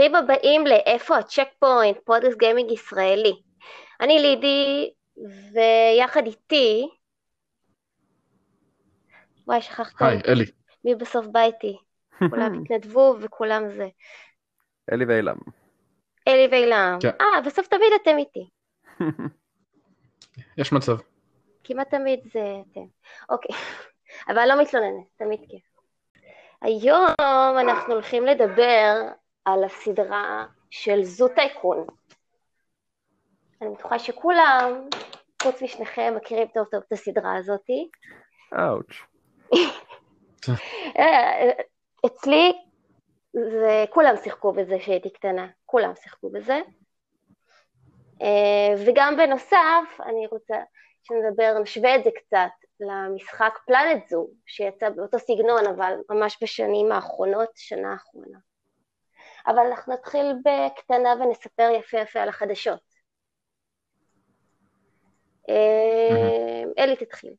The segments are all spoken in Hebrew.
ברוכים הבאים לאיפה ה checkpoint, פודקאסט גיימינג ישראלי. אני לידי, ויחד איתי... וואי, שכחת. היי, אלי. מי בסוף בא איתי? כולם התנדבו וכולם זה. אלי ואילם. אלי ואילם. כן. אה, בסוף תמיד אתם איתי. יש מצב. כמעט תמיד זה אתם. אוקיי. אבל לא מתלוננת, תמיד כיף. היום אנחנו הולכים לדבר על הסדרה של זו טייקון. אני בטוחה שכולם, חוץ משניכם, מכירים טוב טוב את הסדרה הזאתי. אאוץ'. אה, אצלי, זה, כולם שיחקו בזה כשהייתי קטנה, כולם שיחקו בזה. אה, וגם בנוסף, אני רוצה שנדבר, נשווה את זה קצת למשחק פלנט זו, שיצא באותו סגנון, אבל ממש בשנים האחרונות, שנה האחרונה. אבל אנחנו נתחיל בקטנה ונספר יפה יפה על החדשות. אה, אלי תתחיל.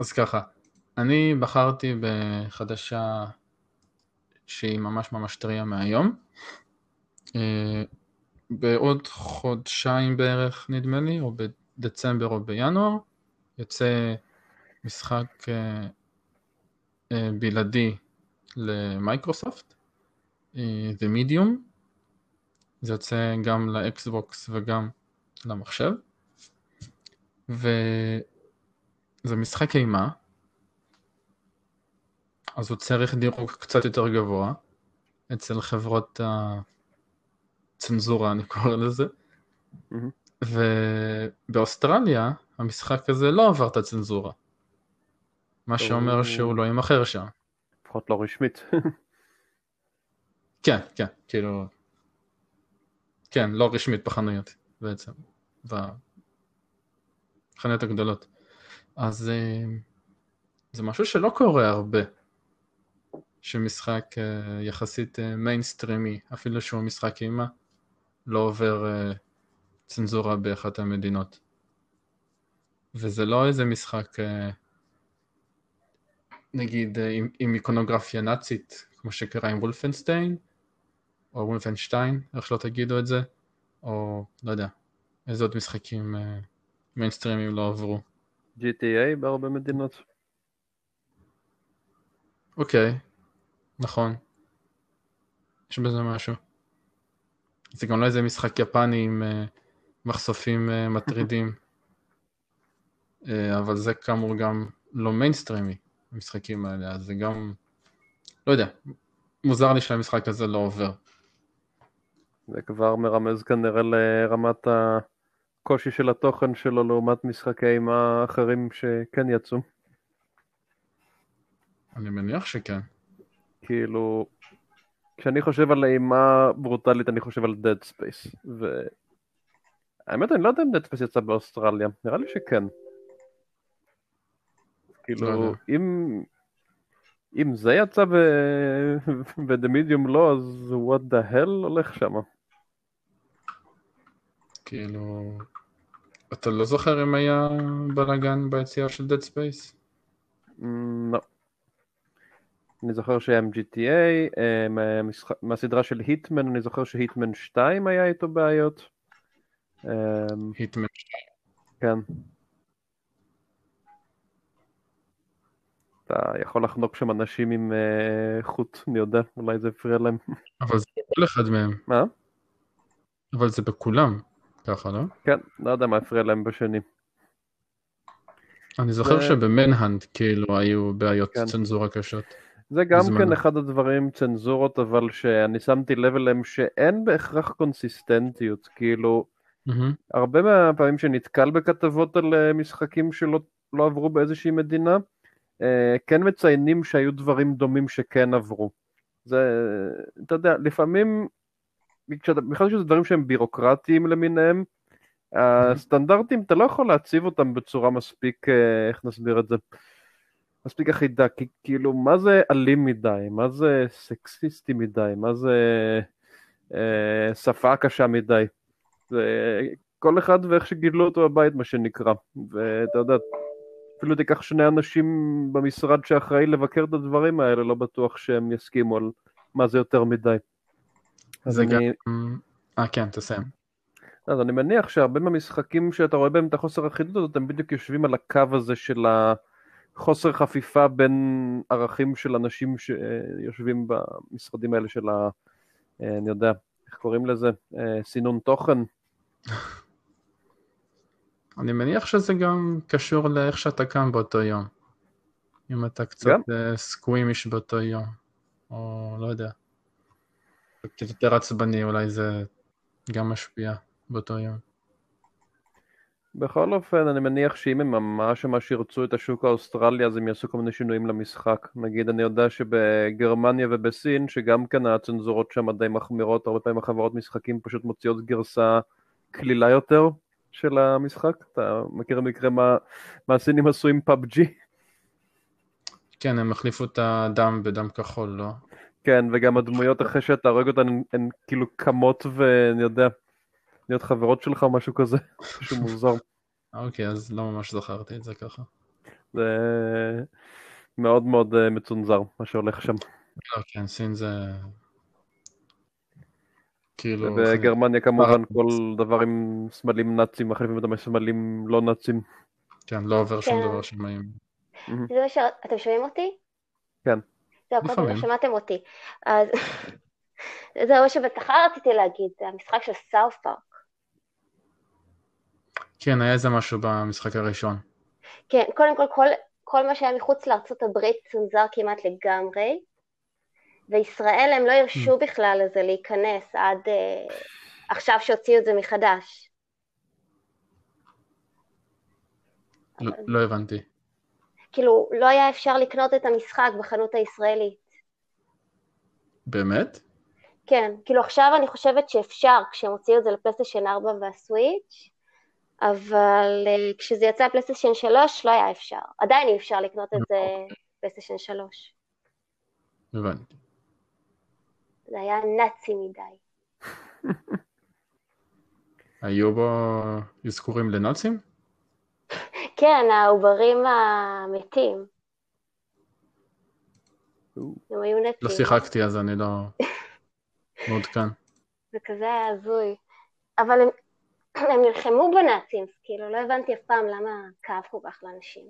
אז ככה, אני בחרתי בחדשה שהיא ממש ממש טריה מהיום. אה, בעוד חודשיים בערך נדמה לי, או בדצמבר או בינואר, יוצא משחק אה, בלעדי למייקרוסופט, אה, The Medium, זה יוצא גם לאקסבוקס וגם למחשב, וזה משחק אימה, אז הוא צריך דירוג קצת יותר גבוה אצל חברות הצנזורה אני קורא לזה, Mm-hmm. ובאוסטרליה המשחק הזה לא עבר את הצנזורה, מה שאומר שהוא לא יימכר שם. לפחות לא רשמית. כן, כן, כאילו, כן, לא רשמית בחנויות בעצם, בחנויות הגדולות. אז אה, זה משהו שלא קורה הרבה, שמשחק אה, יחסית מיינסטרימי, אפילו שהוא משחק אימה, לא עובר אה, צנזורה באחת המדינות. וזה לא איזה משחק, נגיד, עם, עם איקונוגרפיה נאצית, כמו שקרה עם Wolfenstein, או Wolfenstein, איך שלא תגידו את זה, או לא יודע, איזה עוד משחקים מיינסטרימים לא עברו. GTA בהרבה מדינות. אוקיי, נכון. יש בזה משהו. זה גם לא איזה משחק יפני עם אה, מחשופים אה, מטרידים, אבל זה כאמור גם לא מיינסטרימי, המשחקים האלה, אז זה גם, לא יודע, מוזר לי שהמשחק הזה לא עובר. זה כבר מרמז כנראה לרמת הקושי של התוכן שלו לעומת משחקי אימה אחרים שכן יצאו. אני מניח שכן. כאילו, כשאני חושב על אימה ברוטלית אני חושב על Dead Space, והאמת אני לא יודע אם Dead Space יצא באוסטרליה, נראה לי שכן. כאילו, לא. אם... אם זה יצא ב-The Medium לא, אז what the hell הולך שמה. כאילו, אתה לא זוכר אם היה בלאגן ביציאה של Dead Space? אמ, לא. אני זוכר שהיה עם GTA, אה, מהסדרה של היטמן, אני זוכר שהיטמן 2 היה איתו בעיות. היטמן. כן. אתה יכול לחנוק שם אנשים עם אה, חוט, אני יודע, אולי זה הפריע להם. אבל זה בכל אחד מהם. מה? אבל זה בכולם, ככה, לא? כן, לא יודע מה הפריע להם בשני. אני זוכר זה- שבמנהנד כאילו היו בעיות כן. צנזורה קשות. זה גם בזמנו. כן אחד הדברים, צנזורות, אבל שאני שמתי לב אליהם שאין בהכרח קונסיסטנטיות, כאילו, מהמם. הרבה מהפעמים שנתקל בכתבות על אה, משחקים שלא לא עברו באיזושהי מדינה, אה, כן מציינים שהיו דברים דומים שכן עברו. זה, אתה יודע, לפעמים, כשאתה, בכלל שזה דברים שהם בירוקרטיים למיניהם, הסטנדרטים, אתה לא יכול להציב אותם בצורה מספיק, אה, איך נסביר את זה, מספיק אחידה, כי כאילו, מה זה אלים מדי? מה זה סקסיסטי מדי? מה זה אה, שפה קשה מדי? זה כל אחד ואיך שגידלו אותו בבית, מה שנקרא. ואתה יודע, אפילו תיקח שני אנשים במשרד שאחראי לבקר את הדברים האלה, לא בטוח שהם יסכימו על מה זה יותר מדי. זה גם... אה, כן, תסיים. אז אני מניח שהרבה מהמשחקים שאתה רואה בהם את החוסר אחידות הזאת, הם בדיוק יושבים על הקו הזה של החוסר חפיפה בין ערכים של אנשים שיושבים במשרדים האלה של ה... אה, אני יודע, איך קוראים לזה? אה, סינון תוכן. אני מניח שזה גם קשור לאיך שאתה קם באותו יום. אם אתה קצת. אה, squeamish באותו יום, או לא יודע. קצת יותר עצבני, אולי זה גם משפיע באותו יום. בכל אופן, אני מניח שאם הם ממש ממש ירצו את השוק האוסטרלי, אז הם יעשו כל מיני שינויים למשחק. נגיד, אני יודע שבגרמניה ובסין, שגם כן הצנזורות שם די מחמירות, הרבה פעמים החברות משחקים פשוט מוציאות גרסה קלילה יותר של המשחק. אתה מכיר מקרה מה, מה הסינים עשו עם PUBG? כן, הם החליפו את הדם בדם כחול, לא? כן, וגם הדמויות אחרי שאתה הורג אותן, הן, הן כאילו קמות ואני יודע, להיות חברות שלך או משהו כזה, משהו מוזר. אוקיי, אז לא ממש זכרתי את זה ככה. זה מאוד מאוד אה, מצונזר, מה שהולך שם. לא, כן, סין זה... כאילו... ובגרמניה כמובן כל דבר עם סמלים נאצים, מחליפים אותם בסמלים לא נאצים. כן, לא עובר שום כן. דבר שם עם... זה מה ש... אתם שומעים אותי? כן. זהו, קודם לפעמים. לא שמעתם אותי. אז זהו מה שבכלל רציתי להגיד, זה המשחק של סאוף פארק. כן, היה איזה משהו במשחק הראשון. כן, קודם כל, כל, כל מה שהיה מחוץ לארצות הברית צונזר כמעט לגמרי, וישראל הם לא הרשו בכלל לזה להיכנס עד אה, עכשיו שהוציאו את זה מחדש. לא- לא הבנתי. כאילו, לא היה אפשר לקנות את המשחק בחנות הישראלית. באמת? כן, כאילו עכשיו אני חושבת שאפשר כשהם הוציאו את זה לפלייסטיישן 4 והסוויץ', אבל אה, כשזה יצא פלייסטיישן 3 לא היה אפשר. עדיין אי אפשר לקנות את זה פלייסטיישן 3. הבנתי. זה היה נאצי מדי. היו בו אזכורים לנאצים? כן, העוברים המתים. הם היו נאצים. לא שיחקתי אז אני לא מעודכן. זה כזה היה הזוי. אבל הם, הם נלחמו בנאצים, כאילו לא הבנתי אף פעם למה כאב כל כך לאנשים.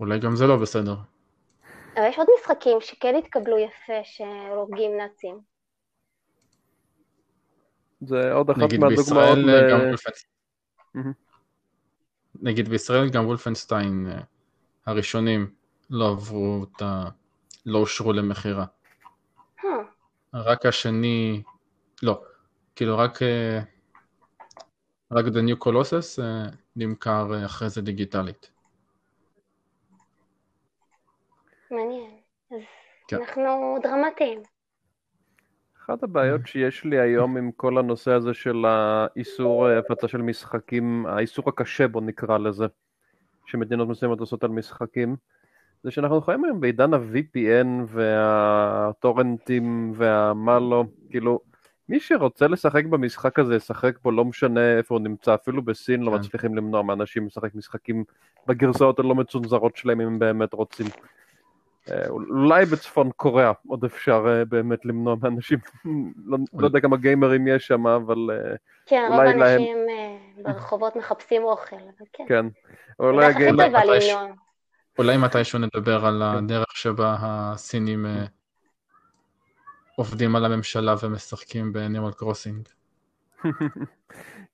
אולי גם זה לא בסדר. אבל יש עוד משחקים שכן התקבלו יפה שהורגים נאצים. זה עוד אחת נגיד מהדוגמאות בישראל ל... נגיד בישראל גם וולפנשטיין אה, הראשונים לא עברו את ה... לא אושרו למכירה. Hmm, רק השני, לא, כאילו רק, אה, רק The New Colossus אה, נמכר אה, אחרי זה דיגיטלית. מעניין. אז כן. אנחנו דרמטיים. אחת הבעיות שיש לי היום עם כל הנושא הזה של האיסור אה, הפצה של משחקים, האיסור הקשה בו נקרא לזה, שמדינות מסוימות עושות על משחקים, זה שאנחנו חיים היום בעידן ה-VPN והטורנטים והמה לא, כאילו, מי שרוצה לשחק במשחק הזה ישחק בו, לא משנה איפה הוא נמצא, אפילו בסין לא כן. מצליחים למנוע מאנשים לשחק משחקים בגרסאות הלא מצונזרות שלהם אם הם באמת רוצים. אולי בצפון קוריאה עוד אפשר אה, באמת למנוע מאנשים, לא, לא יודע כמה גיימרים יש שם, אבל אה, כן, רוב אולי להם- האנשים אה, ברחובות מחפשים אוכל, אבל כן. כן. אולי הדרך הכי הגיימר... טובה מתי ש- למנוע. אולי מתישהו נדבר על הדרך שבה הסינים אה, עובדים על הממשלה ומשחקים באנימל קרוסינג.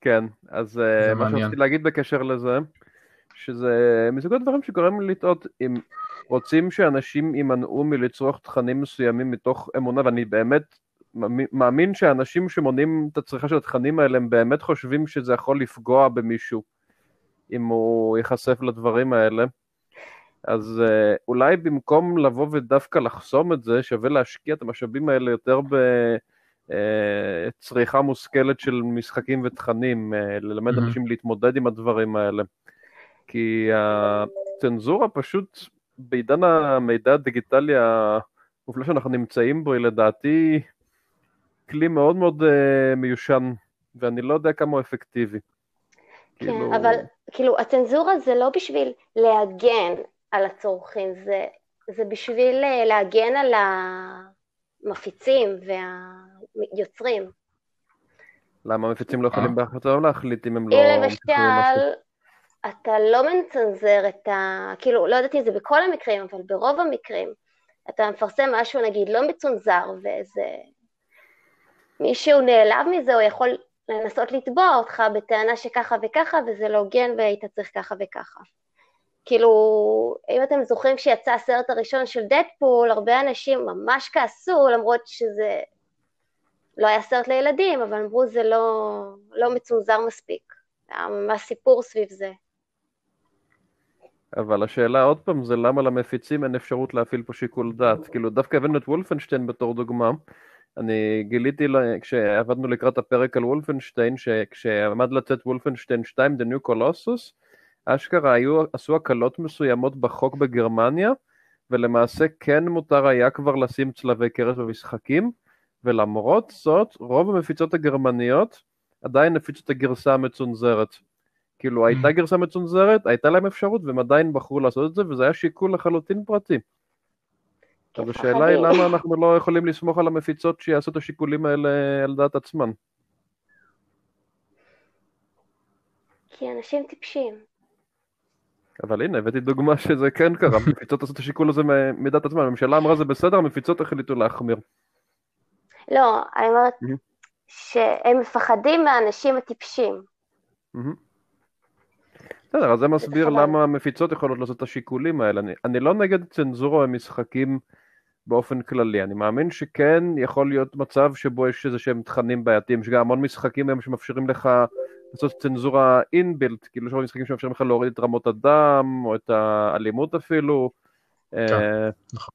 כן, אז זה מה. שרציתי להגיד בקשר לזה, שזה מסוג הדברים שגורם לי לטעות אם רוצים שאנשים יימנעו מלצרוך תכנים מסוימים מתוך אמונה, ואני באמת מאמין- שאנשים שמונעים את הצריכה של התכנים האלה, הם באמת חושבים שזה יכול לפגוע במישהו אם הוא ייחשף לדברים האלה. אז אה, אולי במקום לבוא ודווקא לחסום את זה, שווה להשקיע את המשאבים האלה יותר בצריכה מושכלת של משחקים ותכנים, אה, ללמד. אנשים להתמודד עם הדברים האלה. כי הצנזורה פשוט, בעידן המידע הדיגיטלי המופלא שאנחנו נמצאים בו, היא לדעתי כלי מאוד מאוד אה, מיושן, ואני לא יודע כמה הוא אפקטיבי. כאילו- כן, אבל כאילו הצנזורה זה לא בשביל להגן על הצורכים, זה, זה בשביל אה, להגן על המפיצים והיוצרים. למה המפיצים לא יכולים בהחלטה לא להחליט אם הם לא... אם? למשל, אתה לא מצנזר את ה... כאילו, לא יודעת אם זה בכל המקרים, אבל ברוב המקרים, אתה מפרסם משהו, נגיד, לא מצונזר, ואיזה... מישהו נעלב מזה, הוא יכול לנסות לתבוע אותך בטענה שככה וככה, וזה לא הוגן והיית צריך ככה וככה. כאילו, אם אתם זוכרים כשיצא הסרט הראשון של דדפול, הרבה אנשים ממש כעסו, למרות שזה לא היה סרט לילדים, אבל אמרו זה לא, לא מצונזר מספיק. היה ממש סיפור סביב זה. אבל השאלה עוד פעם זה למה למפיצים אין אפשרות להפעיל פה שיקול דעת. כאילו דווקא הבאנו את וולפנשטיין בתור דוגמה. אני גיליתי כשעבדנו לקראת הפרק על וולפנשטיין, שכשעמד לצאת וולפנשטיין 2, The New Colossus, אשכרה היו, עשו הקלות מסוימות בחוק בגרמניה, ולמעשה כן מותר היה כבר לשים צלבי קרס במשחקים, ולמרות זאת, רוב המפיצות הגרמניות עדיין הפיצו את הגרסה המצונזרת. כאילו הייתה mm. גרסה מצונזרת, הייתה להם אפשרות, והם עדיין בחרו לעשות את זה, וזה היה שיקול לחלוטין פרטי. אז השאלה היא למה אנחנו לא יכולים לסמוך על המפיצות שיעשו את השיקולים האלה על דעת עצמן. כי אנשים טיפשים. אבל הנה, הבאתי דוגמה שזה כן קרה, המפיצות עשו את השיקול הזה מדעת עצמן, הממשלה אמרה זה בסדר, המפיצות החליטו להחמיר. לא, אני אומרת שהם מפחדים מהאנשים הטיפשים. בסדר, אז זה מסביר למה המפיצות יכולות לעשות את השיקולים האלה. אני, אני לא נגד צנזורה במשחקים באופן כללי, אני מאמין שכן יכול להיות מצב שבו יש איזה שהם תכנים בעייתיים, יש גם המון משחקים היום שמאפשרים לך לעשות צנזורה אינבילט, כאילו יש משחקים שמאפשרים לך להוריד את רמות הדם, או את האלימות אפילו. כן, אה, נכון.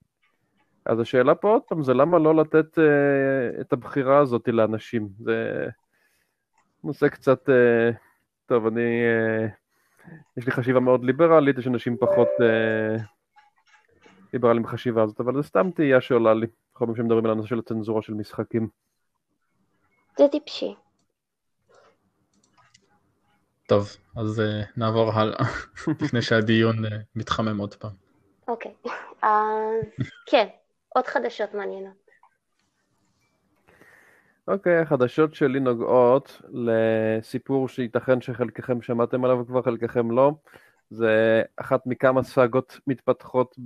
אז השאלה פה עוד פעם זה למה לא לתת uh, את הבחירה הזאת לאנשים. זה נושא קצת... Uh, טוב, אני... Uh, יש לי חשיבה מאוד ליברלית, יש אנשים פחות uh, ליברליים בחשיבה הזאת, אבל זה סתם תהייה שעולה לי, בכל פעם שמדברים על הנושא של הצנזורה של משחקים. זה טיפשי. טוב, אז uh, נעבור הלאה, לפני שהדיון uh, מתחמם עוד פעם. אוקיי, okay. אז כן. עוד חדשות מעניינות. אוקיי, החדשות שלי נוגעות לסיפור שייתכן שחלקכם שמעתם עליו כבר, חלקכם לא. זה אחת מכמה סאגות מתפתחות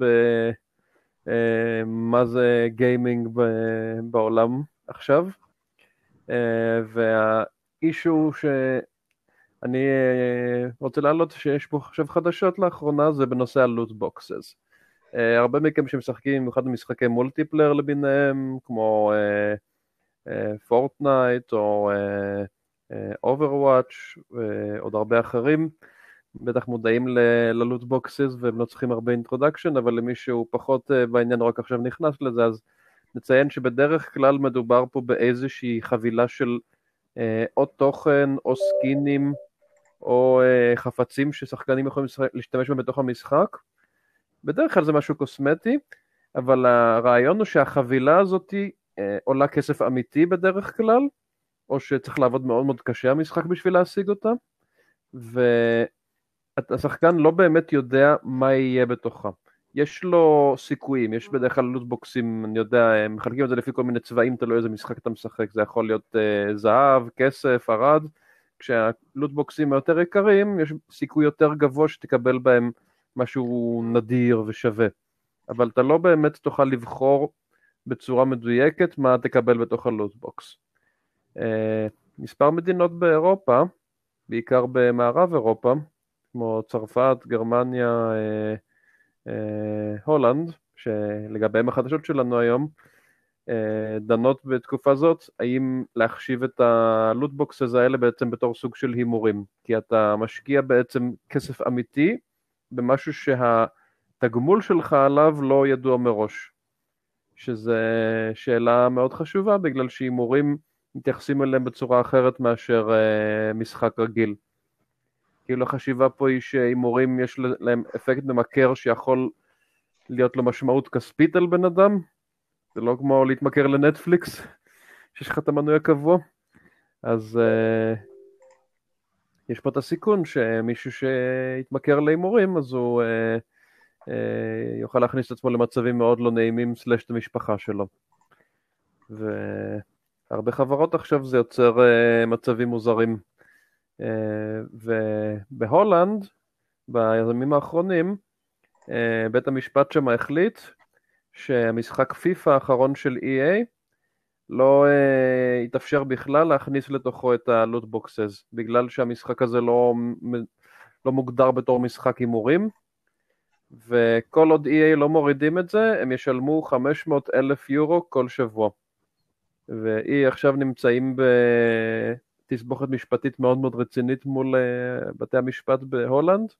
במה אה, זה גיימינג בעולם עכשיו. אה, וה issue שאני אה, רוצה להעלות שיש פה עכשיו חדשות לאחרונה זה בנושא ה loot boxes. הרבה מכם שמשחקים במיוחד במשחקי multiplayer לביניהם, כמו אה, או Overwatch ועוד הרבה אחרים, בטח מודעים ל loot boxes והם לא צריכים הרבה introduction, אבל למי שהוא פחות בעניין רק עכשיו נכנס לזה, אז נציין שבדרך כלל מדובר פה באיזושהי חבילה של או תוכן או סקינים או חפצים ששחקנים יכולים להשתמש בהם בתוך המשחק. בדרך כלל זה משהו קוסמטי, אבל הרעיון הוא שהחבילה הזאת אה, עולה כסף אמיתי בדרך כלל, או שצריך לעבוד מאוד מאוד קשה המשחק בשביל להשיג אותה, והשחקן לא באמת יודע מה יהיה בתוכה. יש לו סיכויים, יש בדרך כלל לוטבוקסים, אני יודע, מחלקים את זה לפי כל מיני צבעים, תלוי איזה משחק אתה משחק, זה יכול להיות uh, זהב, כסף, ארד, כשהלוטבוקסים היותר יקרים, יש סיכוי יותר גבוה שתקבל בהם משהו נדיר ושווה, אבל אתה לא באמת תוכל לבחור בצורה מדויקת מה תקבל בתוך הלוטבוקס. Uh, מספר מדינות באירופה, בעיקר במערב אירופה, כמו צרפת, גרמניה, uh, uh, הולנד, שלגביהם החדשות שלנו היום, דנות בתקופה זאת, האם להחשיב את הלוטבוקסס האלה בעצם בתור סוג של הימורים, כי אתה משקיע בעצם כסף אמיתי במשהו שהתגמול שלך עליו לא ידוע מראש. שזו שאלה מאוד חשובה, בגלל שהימורים מתייחסים אליהם בצורה אחרת מאשר uh, משחק רגיל. כאילו החשיבה פה היא שהימורים יש להם אפקט ממכר שיכול להיות לו משמעות כספית על בן אדם, זה לא כמו להתמכר לנטפליקס, שיש לך את המנוי הקבוע, אז uh, יש פה את הסיכון שמישהו שיתמכר להימורים, אז הוא אה, יוכל להכניס את עצמו למצבים מאוד לא נעימים סלש את המשפחה שלו. והרבה חברות עכשיו זה יוצר uh, מצבים מוזרים. Uh, ובהולנד, בימים האחרונים, בית המשפט שם החליט שהמשחק פיפא האחרון של EA לא uh, התאפשר בכלל להכניס לתוכו את הלוטבוקסס, בגלל שהמשחק הזה לא, לא מוגדר בתור משחק הימורים, וכל עוד EA לא מורידים את זה, הם ישלמו 500 אלף יורו כל שבוע. ו-EA עכשיו נמצאים בתסבוכת משפטית מאוד מאוד רצינית מול uh, בתי המשפט בהולנד,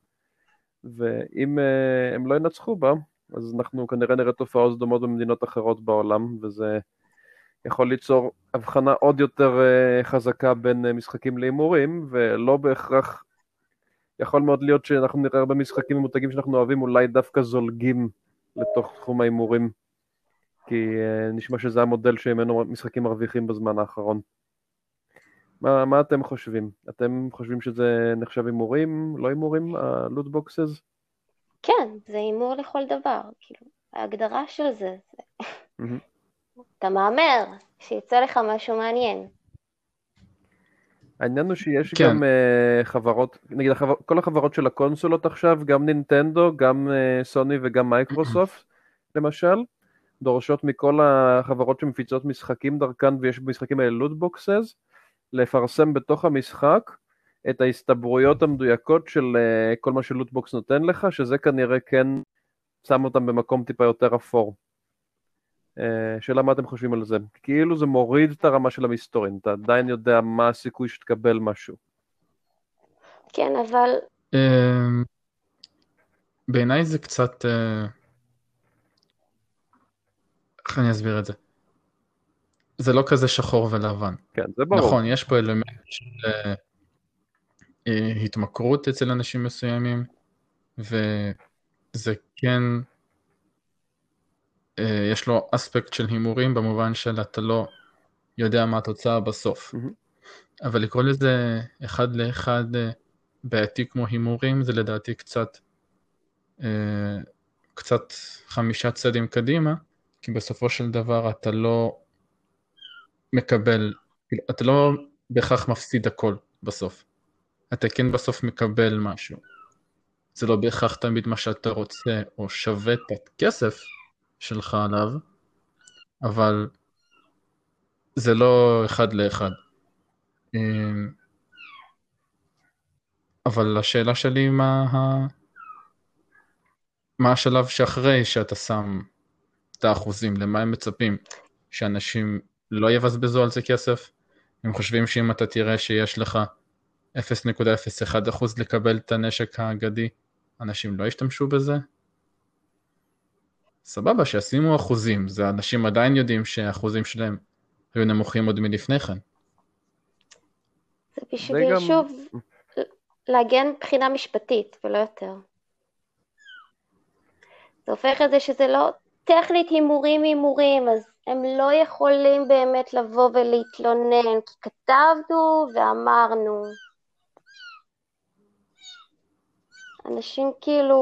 ואם uh, הם לא ינצחו בה, אז אנחנו כנראה נראה תופעות דומות במדינות אחרות בעולם, וזה יכול ליצור הבחנה עוד יותר uh, חזקה בין משחקים להימורים, ולא בהכרח, יכול מאוד להיות שאנחנו נראה הרבה משחקים ממותגים שאנחנו אוהבים, אולי דווקא זולגים לתוך תחום ההימורים, כי uh, נשמע שזה המודל שממנו משחקים מרוויחים בזמן האחרון. מה, מה אתם חושבים? אתם חושבים שזה נחשב הימורים, לא הימורים, הלוטבוקסס? כן, זה הימור לכל דבר, כאילו, ההגדרה של זה, זה... אתה מהמר, שיצא לך משהו מעניין. העניין הוא שיש כן. גם אה, חברות, נגיד החבר, כל החברות של הקונסולות עכשיו, גם נינטנדו, גם אה, סוני וגם מייקרוסופט למשל, דורשות מכל החברות שמפיצות משחקים דרכן ויש במשחקים האלה loot boxes, לפרסם בתוך המשחק את ההסתברויות המדויקות של uh, כל מה שלוטבוקס נותן לך, שזה כנראה כן שם אותם במקום טיפה יותר אפור. Uh, שאלה מה אתם חושבים על זה? כאילו זה מוריד את הרמה של המסתורין, אתה עדיין יודע מה הסיכוי שתקבל משהו. כן, אבל... Uh, בעיניי זה קצת... איך אני אסביר את זה? זה לא כזה שחור ולבן. כן, זה ברור. נכון, יש פה אלמנט של אה, התמכרות אצל אנשים מסוימים, וזה כן, אה, יש לו אספקט של הימורים במובן של אתה לא יודע מה התוצאה בסוף. Mm-hmm. אבל לקרוא לזה אחד לאחד אה, בעייתי כמו הימורים זה לדעתי קצת, קצת חמישה צעדים קדימה, כי בסופו של דבר אתה לא מקבל, אתה לא בהכרח מפסיד הכל בסוף. אתה כן בסוף מקבל משהו. זה לא בהכרח תמיד מה שאתה רוצה או שווה את הכסף שלך עליו, אבל זה לא אחד לאחד. אמ, אבל השאלה שלי מה, מה השלב שאחרי שאתה שם את האחוזים, למה הם מצפים? שאנשים לא יבזבזו על זה כסף? הם חושבים שאם אתה תראה שיש לך 0.01% לקבל את הנשק האגדי, אנשים לא ישתמשו בזה? סבבה, שישימו אחוזים, זה אנשים עדיין יודעים שהאחוזים שלהם היו נמוכים עוד מלפני כן. זה בשביל גם... שוב להגן מבחינה משפטית ולא יותר. זה הופך את זה שזה לא טכנית הימורים הימורים, אז הם לא יכולים באמת לבוא ולהתלונן, כי כתבנו ואמרנו. אנשים כאילו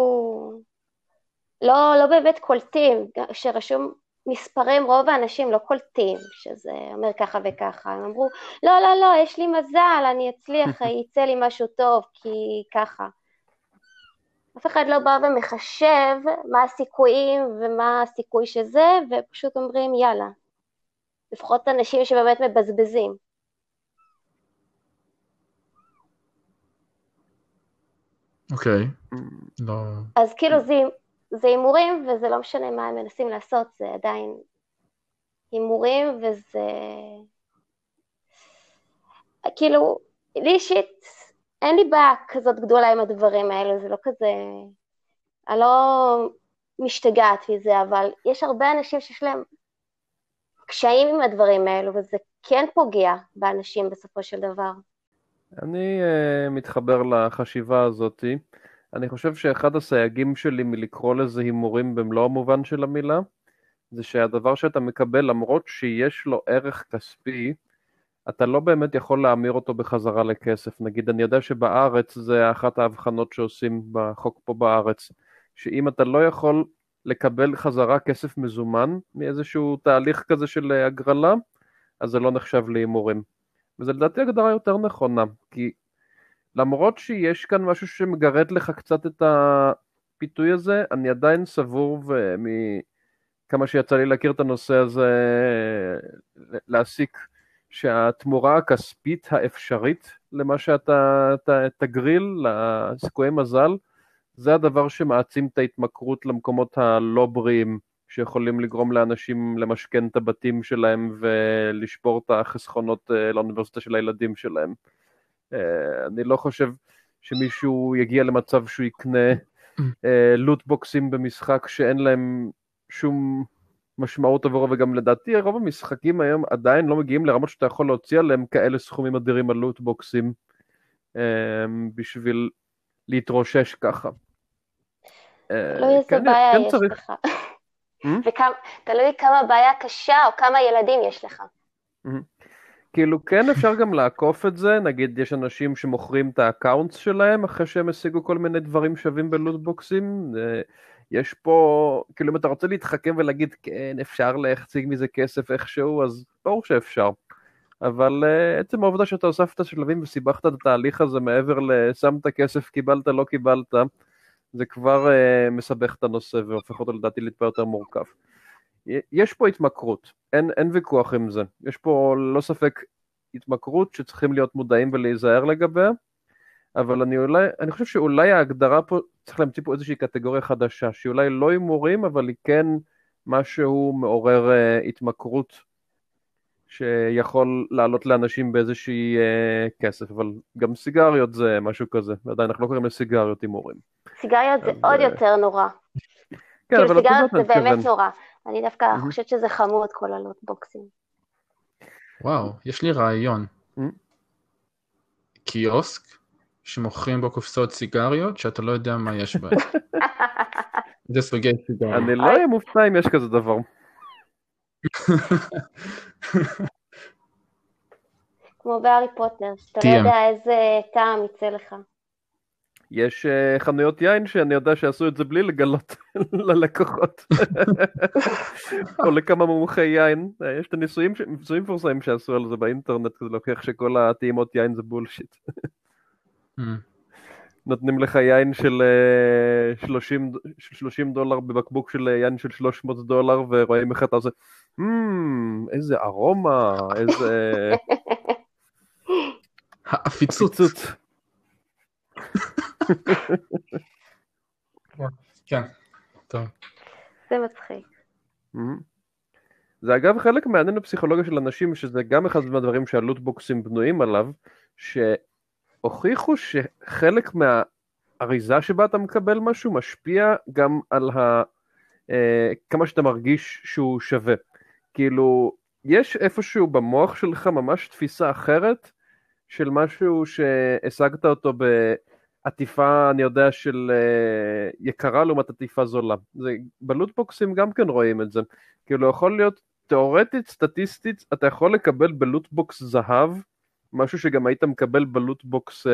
לא, לא באמת קולטים, כשרשום מספרים רוב האנשים לא קולטים שזה אומר ככה וככה, הם אמרו לא לא לא יש לי מזל אני אצליח יצא לי משהו טוב כי ככה. אף אחד לא בא ומחשב מה הסיכויים ומה הסיכוי שזה ופשוט אומרים יאללה, לפחות אנשים שבאמת מבזבזים. אוקיי, לא... אז כאילו זה, זה הימורים וזה לא משנה מה הם מנסים לעשות, זה עדיין הימורים וזה... כאילו, לי אישית אין לי בעיה כזאת גדולה עם הדברים האלו, זה לא כזה... אני לא משתגעת מזה, אבל יש הרבה אנשים שיש להם קשיים עם הדברים האלו, וזה כן פוגע באנשים בסופו של דבר. אני uh, מתחבר לחשיבה הזאתי. אני חושב שאחד הסייגים שלי מלקרוא לזה הימורים במלוא המובן של המילה, זה שהדבר שאתה מקבל, למרות שיש לו ערך כספי, אתה לא באמת יכול להמיר אותו בחזרה לכסף. נגיד, אני יודע שבארץ זה אחת ההבחנות שעושים בחוק פה בארץ, שאם אתה לא יכול לקבל חזרה כסף מזומן מאיזשהו תהליך כזה של אה, הגרלה, אז זה לא נחשב להימורים. וזה לדעתי הגדרה יותר נכונה, כי למרות שיש כאן משהו שמגרד לך קצת את הפיתוי הזה, אני עדיין סבור, ומכמה שיצא לי להכיר את הנושא הזה, להסיק שהתמורה הכספית האפשרית למה שאתה תגריל, לסיכויי מזל, זה הדבר שמעצים את ההתמכרות למקומות הלא בריאים, שיכולים לגרום לאנשים למשכן את הבתים שלהם ולשבור את החסכונות אה, לאוניברסיטה של הילדים שלהם. אה, אני לא חושב שמישהו יגיע למצב שהוא יקנה לוטבוקסים אה, במשחק שאין להם שום משמעות עבורו, וגם לדעתי רוב המשחקים היום עדיין לא מגיעים לרמות שאתה יכול להוציא עליהם כאלה סכומים אדירים על לוטבוקסים בשביל להתרושש ככה. תלוי איזה כן, בעיה כן יש. לך. תלוי כמה בעיה קשה או כמה ילדים יש לך. כאילו כן אפשר גם לעקוף את זה, נגיד יש אנשים שמוכרים את ה accounts שלהם אחרי שהם השיגו כל מיני דברים שווים בלוטבוקסים, יש פה, כאילו אם אתה רוצה להתחכם ולהגיד כן אפשר להחציג מזה כסף איכשהו, אז ברור שאפשר. אבל uh, עצם העובדה שאתה הוספת שלבים וסיבכת את התהליך הזה מעבר לשמת כסף, קיבלת, לא קיבלת, זה כבר uh, מסבך את הנושא והופך אותו לדעתי לטיפה יותר מורכב. יש פה התמכרות, אין, אין ויכוח עם זה. יש פה לא ספק התמכרות שצריכים להיות מודעים ולהיזהר לגביה, אבל אני אולי, אני חושב שאולי ההגדרה פה, צריך להמציא פה איזושהי קטגוריה חדשה, שהיא אולי לא הימורים, אבל היא כן משהו מעורר uh, התמכרות שיכול לעלות לאנשים באיזושהי uh, כסף, אבל גם סיגריות זה משהו כזה, ועדיין אנחנו לא קוראים לסיגריות הימורים. סיגריות זה עוד יותר נורא. כן, כאילו סיגריות זה באמת נורא. אני דווקא חושבת שזה חמוד כל הלוטבוקסים. וואו, יש לי רעיון. קיוסק שמוכרים בו קופסאות סיגריות שאתה לא יודע מה יש בהן. זה סוגי סיגריות. אני לא אהיה מופתע אם יש כזה דבר. כמו בארי פוטר, שאתה לא יודע איזה טעם יצא לך. יש uh, חנויות יין שאני יודע שעשו את זה בלי לגלות ללקוחות. או לכמה מומחי יין. יש את הניסויים מפורסמים שעשו על זה באינטרנט, זה לוקח שכל הטעימות יין זה בולשיט. Hmm. נותנים לך יין של 30, אה, 30 דולר בבקבוק של יין של 300 דולר ורואים איך אתה עושה, hmm, איזה ארומה, איזה... העפיצות. כן, טוב. זה מצחיק. זה אגב חלק מעניין בפסיכולוגיה של אנשים, שזה גם אחד מהדברים שהלוטבוקסים בנויים עליו, שהוכיחו שחלק מהאריזה שבה אתה מקבל משהו משפיע גם על ה... אה, כמה שאתה מרגיש שהוא שווה. כאילו, יש איפשהו במוח שלך ממש תפיסה אחרת של משהו שהשגת אותו ב... עטיפה, אני יודע, של אה, יקרה לעומת עטיפה זולה. זה, בלוטבוקסים גם כן רואים את זה. כאילו יכול להיות, תאורטית, סטטיסטית, אתה יכול לקבל ב loot box זהב, משהו שגם היית מקבל ב loot box אה,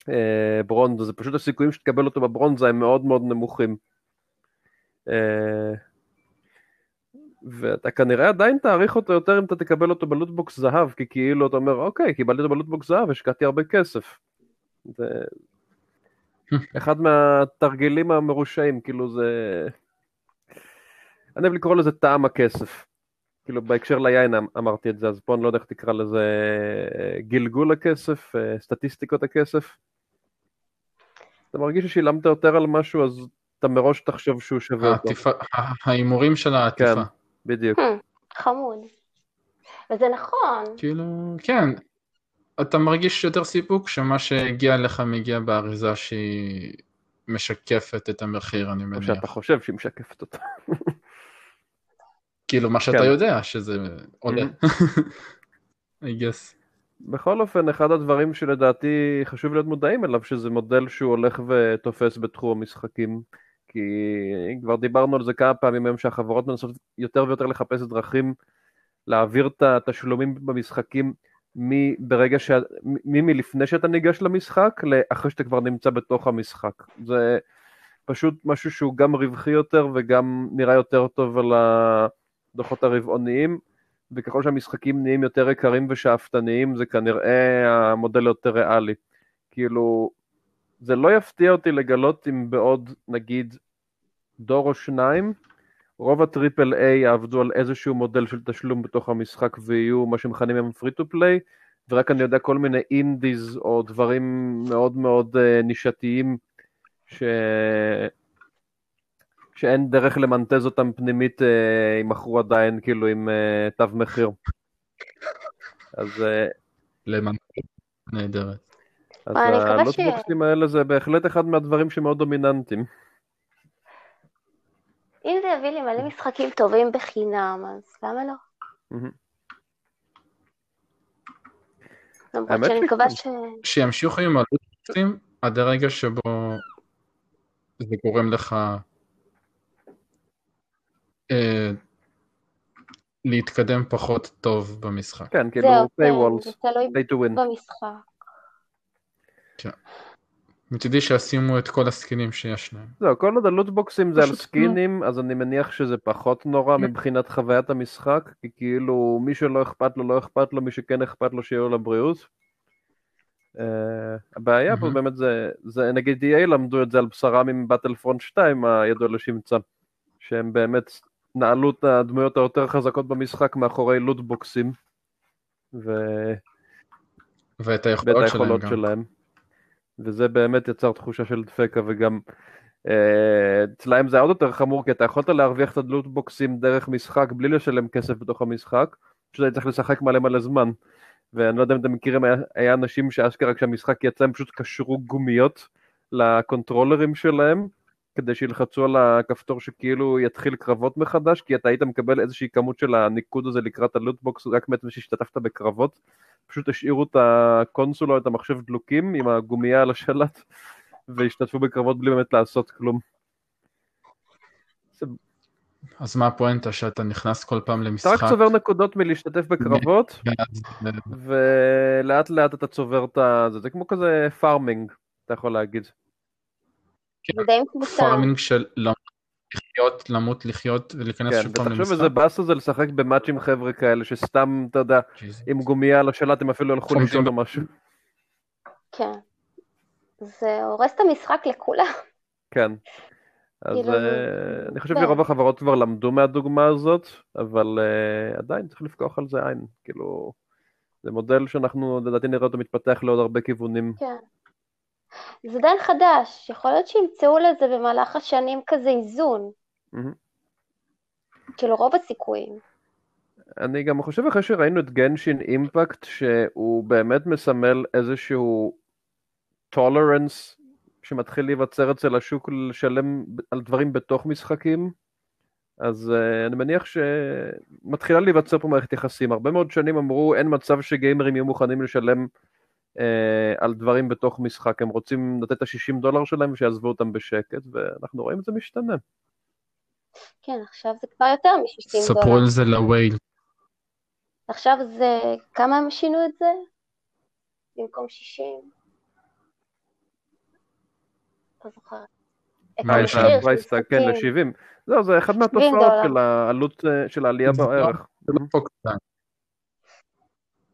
אה, ברונזה, זה פשוט הסיכויים שתקבל אותו בברונזה הם מאוד מאוד נמוכים. אה, ואתה כנראה עדיין תעריך אותו יותר אם אתה תקבל אותו ב loot box זהב, כי כאילו אתה אומר, אוקיי, קיבלתי אותו ב loot box זהב, השקעתי הרבה כסף. זה אחד מהתרגילים המרושעים, כאילו זה... אני אוהב לקרוא לזה טעם הכסף. כאילו בהקשר ליין אמ- אמרתי את זה, אז פה אני לא יודע איך תקרא לזה גלגול הכסף, סטטיסטיקות הכסף. אתה מרגיש ששילמת יותר על משהו, אז אתה מראש תחשוב שהוא שווה אותו. ההימורים של העטיפה. כן, בדיוק. חמוד. וזה נכון. כאילו, כן, אתה מרגיש יותר סיפוק שמה שהגיע לך מגיע באריזה שהיא משקפת את המחיר, אני מניח. או שאתה חושב שהיא משקפת אותה. כאילו, מה שאתה כן. יודע, שזה עולה. I guess. בכל אופן, אחד הדברים שלדעתי חשוב להיות מודעים אליו, שזה מודל שהוא הולך ותופס בתחום המשחקים. כי כבר דיברנו על זה כמה פעמים היום שהחברות מנסות יותר ויותר לחפש דרכים להעביר את התשלומים במשחקים מברגע ש... מי מלפני שאתה ניגש למשחק לאחרי שאתה כבר נמצא בתוך המשחק. זה פשוט משהו שהוא גם רווחי יותר וגם נראה יותר טוב על הדוחות הרבעוניים, וככל שהמשחקים נהיים יותר יקרים ושאפתניים, זה כנראה המודל יותר ריאלי. כאילו, זה לא יפתיע אותי לגלות אם בעוד, נגיד, דור או שניים, רוב ה triple A יעבדו על איזשהו מודל של תשלום בתוך המשחק ויהיו מה שמכנים היום free to play, ורק אני יודע כל מיני indies או דברים מאוד מאוד אה, נישתיים ש... שאין דרך למנטז אותם פנימית אה, יימכרו עדיין כאילו עם אה, תו מחיר. אז... אה, למנטז נהדרת. אז הלוטבוקסים האלה זה בהחלט אחד מהדברים שמאוד דומיננטיים. אם זה יביא לי מלא משחקים טובים בחינם, אז למה לא? למרות שאני מקווה ש... שימשיכו עם הלוטבוקסים עד הרגע שבו זה גורם לך אה, להתקדם פחות טוב במשחק. כן, כאילו paywalls, זה תלוי במשחק. כן. מצידי שישימו את כל הסקינים שיש להם. זהו, כל עוד הלוטבוקסים זה על סקינים, אז אני מניח שזה פחות נורא מבחינת חוויית המשחק, כי כאילו מי שלא אכפת לו, לא אכפת לו, מי שכן אכפת לו, שיהיה לו לבריאות. Uh, הבעיה פה באמת זה, זה, נגיד EA למדו את זה על בשרם עם באטלפרונט 2 הידוע לשמצה, שהם באמת נעלו את הדמויות היותר חזקות במשחק מאחורי לוטבוקסים. ו... ואת היכולות, שלהם, שלהם. וזה באמת יצר תחושה של דפקה וגם אה, אצלהם זה היה עוד יותר חמור כי אתה יכולת להרוויח את הדלוטבוקסים דרך משחק בלי לשלם כסף בתוך המשחק, פשוט היית צריך לשחק מלא מלא זמן. ואני לא יודע אם אתם מכירים, היה, היה אנשים שאשכרה כשהמשחק יצא הם פשוט קשרו גומיות לקונטרולרים שלהם כדי שילחצו על הכפתור שכאילו יתחיל קרבות מחדש, כי אתה היית מקבל איזושהי כמות של הניקוד הזה לקראת הלוטבוקס רק מעצם שהשתתפת בקרבות. פשוט השאירו את הקונסולה, את המחשב דלוקים עם הגומייה על השלט, והשתתפו בקרבות בלי באמת לעשות כלום. אז מה הפואנטה שאתה נכנס כל פעם למשחק? אתה רק צובר נקודות מלהשתתף בקרבות, ולאט לאט אתה צובר את זה, זה כמו כזה farming, אתה יכול להגיד. פארמינג של לחיות, למות, לחיות ולהיכנס כן, שוב פעם למשחק. ותחשוב איזה באס זה לשחק במאצ'ים חבר'ה כאלה, שסתם, אתה יודע, עם גומייה על השלט הם אפילו הלכו לישון או משהו. כן. זה הורס את המשחק לכולם. כן. אז כאילו, uh, אני חושב כן. שרוב החברות כבר למדו מהדוגמה הזאת, אבל uh, עדיין צריך לפקוח על זה עין. כאילו, זה מודל שאנחנו לדעתי נראה אותו מתפתח לעוד הרבה כיוונים. כן. זה די חדש, יכול להיות שימצאו לזה במהלך השנים כזה איזון. כאילו רוב הסיכויים. אני גם חושב אחרי שראינו את גנשין אימפקט שהוא באמת מסמל איזשהו טולרנס שמתחיל להיווצר אצל השוק לשלם על דברים בתוך משחקים אז uh, אני מניח שמתחילה להיווצר פה מערכת יחסים. הרבה מאוד שנים אמרו אין מצב שגיימרים יהיו מוכנים לשלם אה, על דברים בתוך משחק, הם רוצים לתת את ה-60 דולר שלהם ושיעזבו אותם בשקט, ואנחנו רואים את זה משתנה. כן, עכשיו זה כבר יותר מ-60 דולר. ספרו על זה לווייל. עכשיו זה, כמה הם שינו את זה? במקום 60? לא זוכרת. מה יש הפרייסטאג, כן, ל-70. זהו, זה אחד מהתופעות של העלות, אה, של העלייה בערך. זה לא חוק קטן.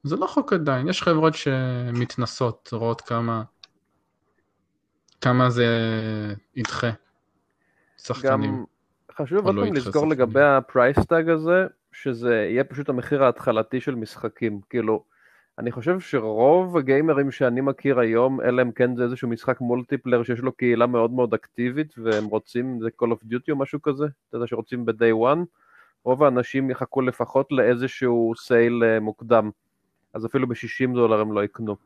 זה לא חוק עדיין, יש חברות שמתנסות, רואות כמה, כמה זה ידחה שחקנים. גם חשוב עוד לא פעם לזכור לגבי ה price tag הזה, שזה יהיה פשוט המחיר ההתחלתי של משחקים, כאילו, אני חושב שרוב הגיימרים שאני מכיר היום, אלא אם כן זה איזשהו משחק multiplayer שיש לו קהילה מאוד מאוד אקטיבית, והם רוצים, זה Call of Duty או משהו כזה, אתה יודע שרוצים ב-day one, רוב האנשים יחכו לפחות לאיזשהו sale אה, מוקדם. אז אפילו ב-60 דולר הם לא יקנו.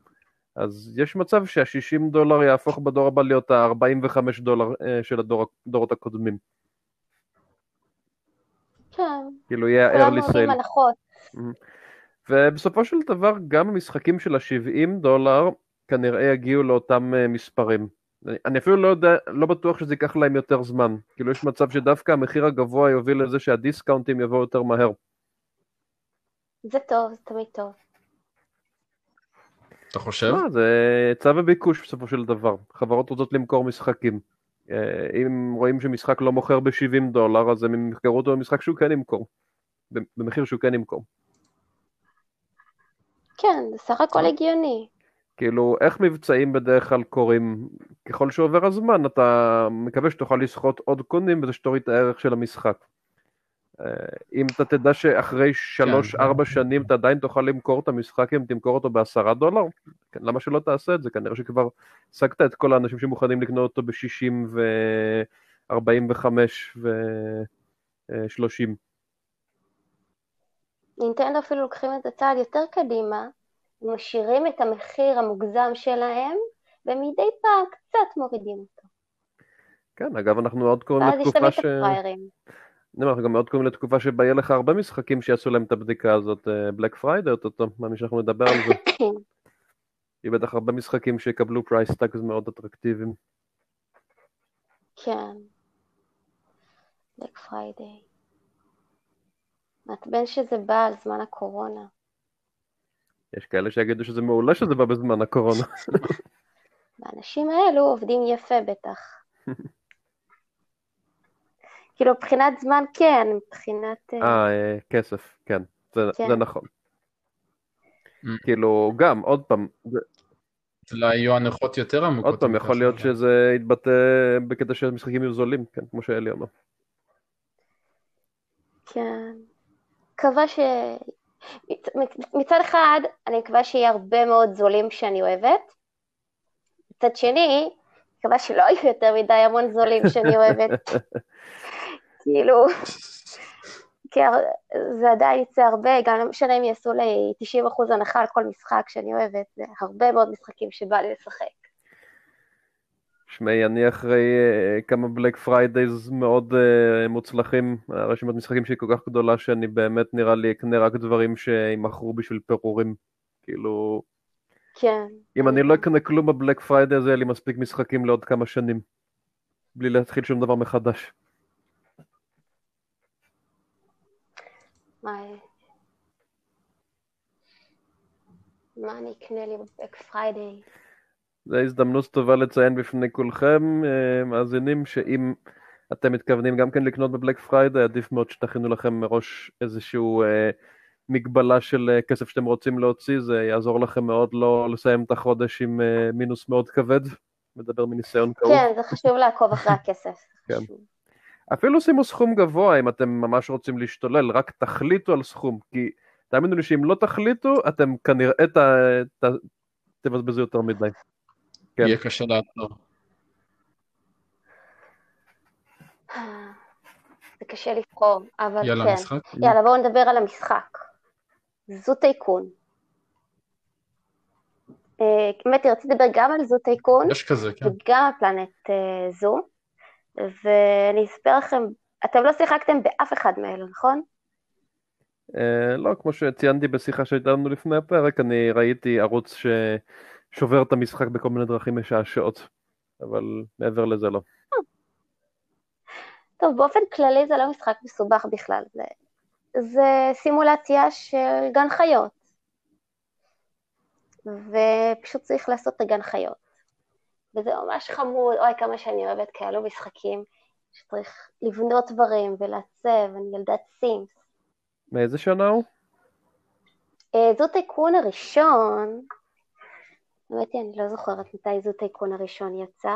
אז יש מצב שה-60 דולר יהפוך בדור הבא להיות ה-45 דולר אה, של הדורות הקודמים. כן. כאילו יהיה early sale. ובסופו של דבר גם המשחקים של ה-70 דולר כנראה יגיעו לאותם אה, מספרים. אני אפילו לא יודע, לא בטוח שזה ייקח להם יותר זמן. כאילו יש מצב שדווקא המחיר הגבוה יוביל לזה שהדיסקאונטים יבואו יותר מהר. זה טוב, זה תמיד טוב. אתה חושב? לא, זה היצע וביקוש בסופו של דבר. חברות רוצות למכור משחקים. אה, אם רואים שמשחק לא מוכר ב-70 דולר, אז הם ימכרו אותו במשחק שהוא כן ימכור, במחיר שהוא כן ימכור. כן, זה סך הכל הגיוני. כאילו, איך מבצעים בדרך כלל קורים? ככל שעובר הזמן, אתה מקווה שתוכל לסחוט עוד קונים וזה שתוריד את הערך של המשחק. אם אתה תדע שאחרי שלוש-ארבע כן. שנים אתה עדיין תוכל למכור את המשחק אם תמכור אותו בעשרה דולר, כן, למה שלא תעשה את זה? כנראה שכבר השגת את כל האנשים שמוכנים לקנות אותו ב-60 ו-45 ו-30. נינטנדו אפילו לוקחים את הצעד יותר קדימה, משאירים את המחיר המוגזם שלהם, ומדי פעם קצת מורידים אותו. כן, אגב, אנחנו עוד קוראים לתקופה ש... אני אומר, גם מאוד קוראים לתקופה שבה יהיה לך הרבה משחקים שיעשו להם את הבדיקה הזאת, Black Friday אותו, מאמין שאנחנו נדבר על זה. יהיו בטח הרבה משחקים שיקבלו price tags מאוד אטרקטיביים. כן. Black Friday. מעצבן שזה בא על זמן הקורונה. יש כאלה שיגידו שזה מעולה שזה בא בזמן הקורונה. האנשים האלו עובדים יפה בטח. כאילו מבחינת זמן כן, מבחינת... אה, אה, אה כסף, כן, זה, כן. זה נכון. Mm. כאילו, גם, עוד פעם... אולי יהיו הנחות יותר עמוקות. עוד פעם, יכול להיות שזה יתבטא בקטע שהמשחקים יהיו זולים, כן, כמו שאלי אמר. כן. מקווה ש... מצד אחד, אני מקווה שיהיה הרבה מאוד זולים שאני אוהבת. מצד שני, מקווה שלא יהיו יותר מדי המון זולים שאני אוהבת. כאילו, כי זה עדיין יצא הרבה, גם לא משנה אם יעשו לי 90% הנחה על כל משחק שאני אוהבת, זה הרבה מאוד משחקים שבא לי לשחק. שמעי, אני אחרי אה, כמה Black Fridays מאוד אה, מוצלחים, הרשימת משחקים שהיא כל כך גדולה שאני באמת נראה לי אקנה רק דברים שימכרו בשביל פירורים, כאילו... כן. אם אני לא אקנה כלום בבלק פריידיי הזה, יהיה לי מספיק משחקים לעוד כמה שנים, בלי להתחיל שום דבר מחדש. מה... מה אני אקנה לי בבלק פריידיי? זו הזדמנות טובה לציין בפני כולכם, אה, מאזינים, שאם אתם מתכוונים גם כן לקנות בבלק פריידיי, עדיף מאוד שתכינו לכם מראש איזשהו אה, מגבלה של אה, כסף שאתם רוצים להוציא, זה יעזור לכם מאוד לא לסיים את החודש עם אה, מינוס מאוד כבד, מדבר מניסיון כאוב. כן, זה חשוב לעקוב אחרי הכסף. כן. אפילו שימו סכום גבוה אם אתם ממש רוצים להשתולל, רק תחליטו על סכום, כי תאמינו לי שאם לא תחליטו, אתם כנראה תבזבזו יותר מדי. כן. יהיה קשה לעצור. זה קשה לבחור, אבל יאללה, כן. משחק? יאללה, בואו נדבר על המשחק. זו טייקון. באמת, רציתי לדבר גם על זו טייקון. יש כזה, כן. וגם על פלנט אה, זו. ואני אספר לכם, אתם לא שיחקתם באף אחד מאלו, נכון? Uh, לא, כמו שציינתי בשיחה שהייתה לנו לפני הפרק, אני ראיתי ערוץ ששובר את המשחק בכל מיני דרכים משעשעות, אבל מעבר לזה לא. טוב, באופן כללי זה לא משחק מסובך בכלל, זה, זה סימולציה של גן חיות, ופשוט צריך לעשות את הגן חיות. וזה ממש חמוד, אוי כמה שאני אוהבת כאלו משחקים, שצריך לבנות דברים ולעצב, אני ילדת סימס. מאיזה שנה הוא? אה, זו טייקון הראשון, האמת היא, אני לא זוכרת מתי זו טייקון הראשון יצא,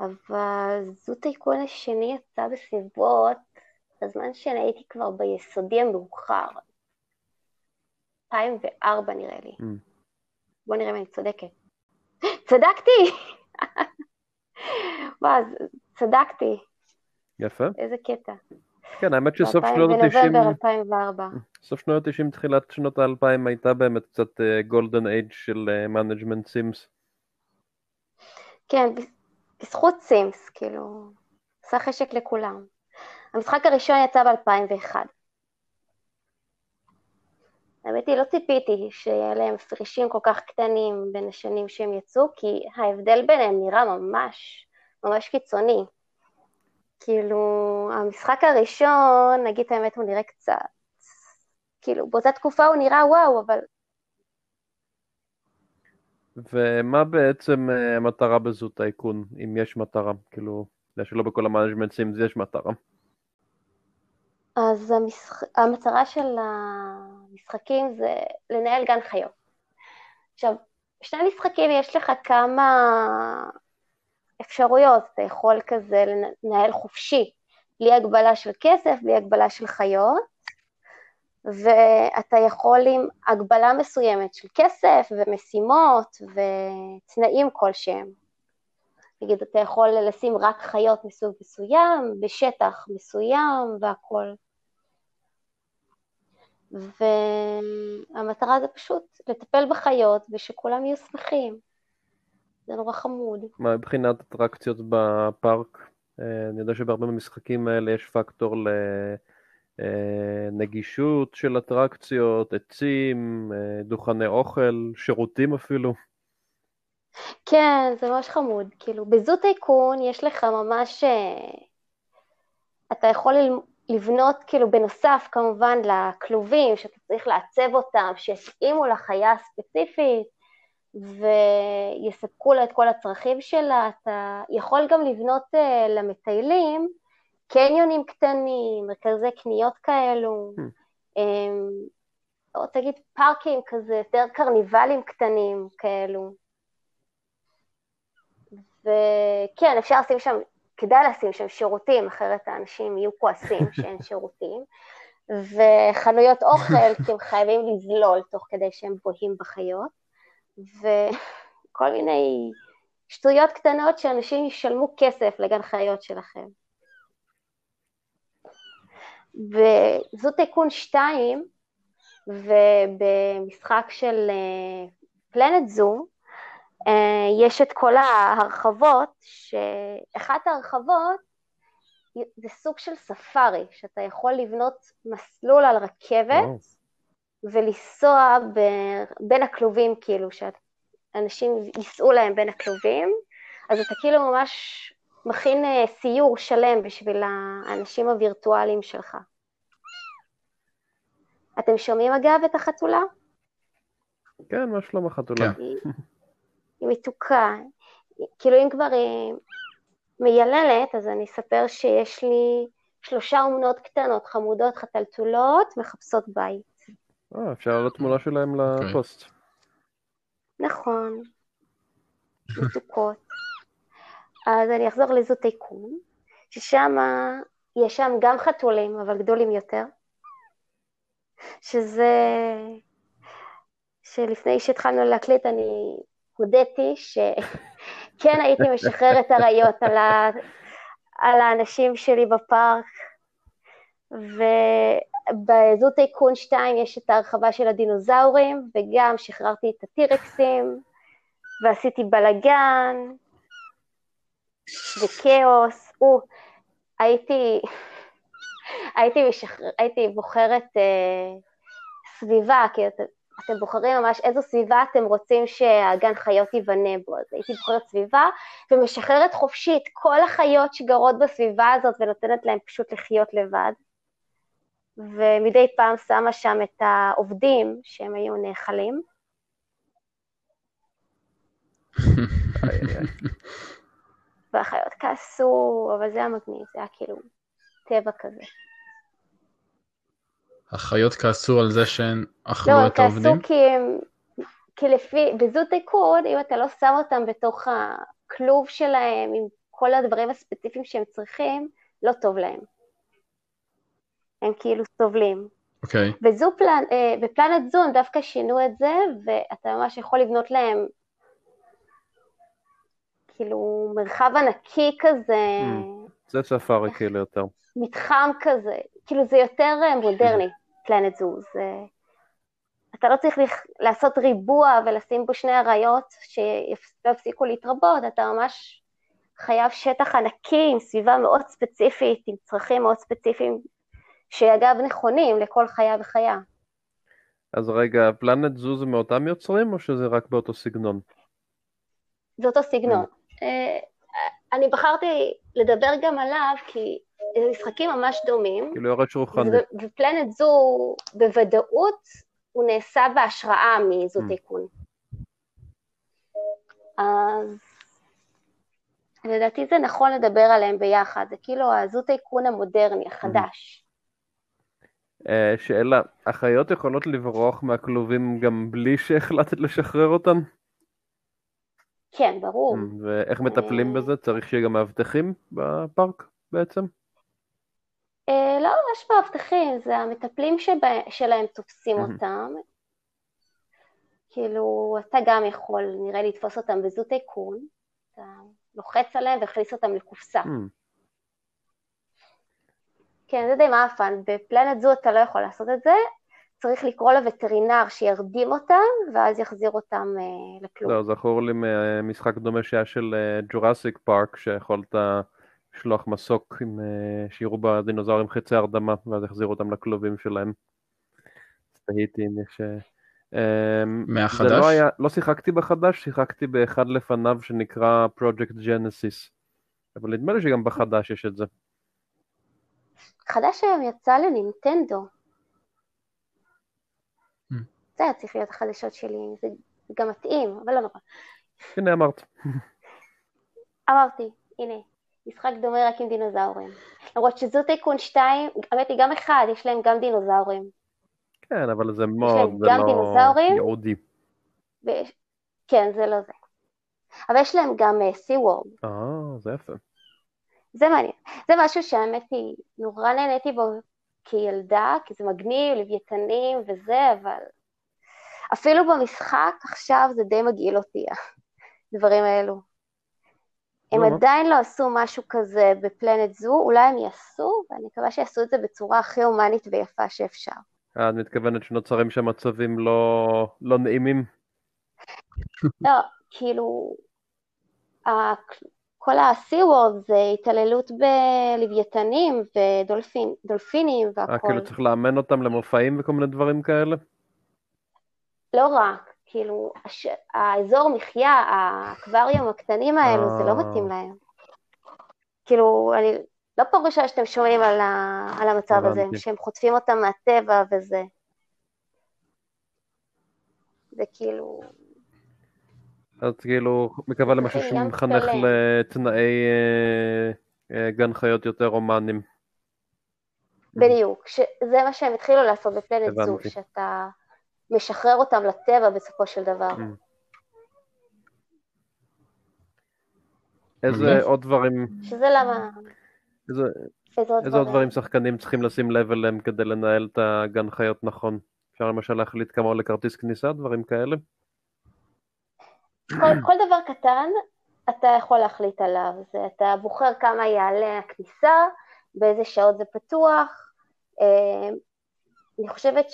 אבל זו טייקון השני יצא בסביבות בזמן שאני הייתי כבר ביסודי המאוחר, 2004 נראה לי. Mm. בוא נראה אם אני צודקת. צדקתי! וואו, צדקתי. יפה. איזה קטע. כן, האמת שסוף שנות ה-90... בנובמבר 2004. סוף שנות ה-90, תחילת שנות ה-2000 הייתה באמת קצת golden אה, age של management אה, sims. כן, בזכות Sims, כאילו, עשה חשק לכולם. המשחק הראשון יצא ב-2001. האמת היא, לא ציפיתי שיהיה להם הפרשים כל כך קטנים בין השנים שהם יצאו, כי ההבדל ביניהם נראה ממש, ממש קיצוני. כאילו, המשחק הראשון, נגיד את האמת, הוא נראה קצת, כאילו, באותה תקופה הוא נראה וואו, אבל ומה בעצם אה, המטרה ב Zoo Tycoon, אם יש מטרה? כאילו, שלא בכל ה management sims יש מטרה. אז המשח... המטרה של המשחקים זה לנהל גן חיות. עכשיו, שני משחקים יש לך כמה אפשרויות, אתה יכול כזה לנהל חופשי, בלי הגבלה של כסף, בלי הגבלה של חיות, ואתה יכול עם הגבלה מסוימת של כסף ומשימות ותנאים כלשהם. נגיד, אתה יכול לשים רק חיות מסוג מסוים, בשטח מסוים והכול. והמטרה זה פשוט לטפל בחיות ושכולם יהיו שמחים. זה נורא חמוד. מה מבחינת אטרקציות בפארק? אה, אני יודע שבהרבה מהמשחקים האלה יש פקטור לנגישות אה, של אטרקציות, עצים, אה, דוכני אוכל, שירותים אפילו. כן, זה ממש חמוד. כאילו, בזו טייקון יש לך ממש... אתה יכול לבנות, כאילו, בנוסף כמובן לכלובים, שאתה צריך לעצב אותם, שיתאימו לחיה הספציפית, ויספקו לה את כל הצרכים שלה, אתה יכול גם לבנות uh, למטיילים קניונים קטנים, מרכזי קניות כאלו, hmm. um, או תגיד פארקים כזה, יותר קרניבלים קטנים כאלו. וכן, אפשר לשים שם, כדאי לשים שם שירותים, אחרת האנשים יהיו כועסים שאין שירותים. וחנויות אוכל, כי הם חייבים לזלול תוך כדי שהם בוהים בחיות. וכל מיני שטויות קטנות שאנשים ישלמו כסף לגן חיות שלכם. וזו תיקון 2, ובמשחק של פלנט זו, יש את כל ההרחבות, שאחת ההרחבות זה סוג של ספארי, שאתה יכול לבנות מסלול על רכבת. ולנסוע ב... בין הכלובים, כאילו, שאנשים ייסעו להם בין הכלובים, אז אתה כאילו ממש מכין אה, סיור שלם בשביל האנשים הווירטואליים שלך. אתם שומעים אגב את החתולה? כן, מה שלום החתולה? היא, מתוקה. כאילו אם כבר היא מייללת, אז אני אספר שיש לי שלושה אומנות קטנות, חמודות, חתלתולות, מחפשות בית. אה, אפשר לעלות תמונה שלהם אוקיי. לפוסט. נכון, מתוקות. אז אני אחזור לזו טייקון, ששם יש שם גם חתולים, אבל גדולים יותר, שזה, שלפני שהתחלנו להקליט אני הודיתי שכן הייתי משחררת אריות על, ה... על האנשים שלי בפארק, ו... בזו טייקון 2 יש את ההרחבה של הדינוזאורים, וגם שחררתי את הטירקסים, ועשיתי בלאגן, וכאוס. או, הייתי, הייתי, משחר... הייתי בוחרת אה, סביבה, כי. אתם בוחרים ממש איזו סביבה אתם רוצים שהגן חיות ייבנה בו. אז הייתי בוחרת סביבה ומשחררת חופשית כל החיות שגרות בסביבה הזאת ונותנת להן פשוט לחיות לבד. ומדי פעם שמה שם את העובדים שהם היו נאכלים. והחיות כעסו, אבל זה היה מגניב, זה היה כאילו טבע כזה. החיות כעסו על זה שהן אכלו לא, את העובדים? לא, הם כעסו כי הם, כי לפי, בזוט איכון, אם אתה לא שם אותם בתוך הכלוב שלהם עם כל הדברים הספציפיים שהם צריכים, לא טוב להם. הם כאילו סובלים. אוקיי. Okay. וזו פלנ... אה, בפלנט זון דווקא שינו את זה, ואתה ממש יכול לבנות להם כאילו מרחב ענקי כזה. Mm, זה ספארי כאילו יותר. מתחם כזה, כאילו זה יותר אה, מודרני, פלנט זו. זה... אתה לא צריך לעשות ריבוע ולשים בו שני אריות שלא יפסיקו להתרבות, אתה ממש חייב שטח ענקי עם סביבה מאוד ספציפית, עם צרכים מאוד ספציפיים שאגב נכונים לכל חיה וחיה. אז רגע, פלנט זו זה מאותם יוצרים או שזה רק באותו סגנון? זה אותו סגנון. Mm. אה, אני בחרתי לדבר גם עליו כי זה משחקים ממש דומים. כאילו יורד שולחן. ופלנט זו בוודאות הוא נעשה בהשראה מזו mm. תיקון. אז לדעתי זה נכון לדבר עליהם ביחד, זה כאילו הזוט האיכון המודרני, החדש. אה, שאלה, החיות יכולות לברוח מהכלובים גם בלי שהחלטת לשחרר אותן? כן, ברור. ואיך מטפלים אה. בזה? צריך שיהיה גם מאבטחים בפארק בעצם? אה, לא ממש מאבטחים, זה המטפלים שבה, שלהם תופסים. אותם. כאילו, אתה גם יכול, נראה לי, לתפוס אותם בזוט איכון, אתה לוחץ עליהם והכניס אותם לקופסה. כן, זה די מאפן, בפלנט זו אתה לא יכול לעשות את זה, צריך לקרוא לווטרינר שירדים אותם, ואז יחזיר אותם אה, לכלוב. לא, זכור לי ממשחק דומה שהיה של ג'ורסיק פארק, שיכולת לשלוח מסוק עם, אה, שיראו בדינוזאורים חצי הרדמה, ואז יחזירו אותם לכלובים שלהם. תהיתי אם יש... אה, אמ, מהחדש? זה לא היה, לא שיחקתי בחדש, שיחקתי באחד לפניו שנקרא Project Genesis. אבל נדמה לי שגם בחדש יש את זה. חדש היום יצא לנינטנדו. זה היה צריך להיות החדשות שלי, זה גם מתאים, אבל לא נורא. הנה אמרת. אמרתי, הנה, משחק דומה רק עם דינוזאורים. למרות שזו טייקון 2, האמת היא גם אחד, יש להם גם דינוזאורים. כן, אבל זה מאוד, זה לא דינוזאורים? ייעודי. ו... כן, זה לא זה. אבל יש להם גם סי uh, וורד, אה, זה יפה. זה מעניין. זה משהו שהאמת היא, נורא נהניתי בו כילדה, כי זה מגניב, לוויתנים וזה, אבל אפילו במשחק עכשיו זה די מגעיל אותי, הדברים האלו. הם? עדיין לא עשו משהו כזה בפלנט זו, אולי הם יעשו, ואני מקווה שיעשו את זה בצורה הכי הומנית ויפה שאפשר. אה, את מתכוונת שנוצרים שם מצבים לא, לא נעימים? לא, כאילו, כל ה-Sea World זה התעללות בלוויתנים ודולפינים אה, והכל. כאילו צריך לאמן אותם למופעים וכל מיני דברים כאלה? לא רק, כאילו, הש... האזור מחיה, האקווריום הקטנים האלו, זה לא אה. מתאים להם. כאילו, אני לא פעם ראשונה שאתם שומעים על, ה... על המצב הזה, הבנתי. שהם חוטפים אותם מהטבע וזה. זה כאילו, אז כאילו, מקווה למשהו זה שמחנך. לתנאי אה, אה, גן חיות יותר הומניים. בדיוק, שזה מה שהם התחילו לעשות בפלנט זו. שאתה משחרר אותם לטבע בסופו של דבר. Mm. איזה. עוד דברים, שזה למה, איזה, איזה עוד. דברים שחקנים צריכים לשים לב אליהם כדי לנהל את הגן חיות נכון? אפשר למשל להחליט כמה עולה כרטיס כניסה, דברים כאלה? כל, כל דבר קטן אתה יכול להחליט עליו, זה אתה בוחר כמה יעלה הכניסה, באיזה שעות זה פתוח. אה, אני חושבת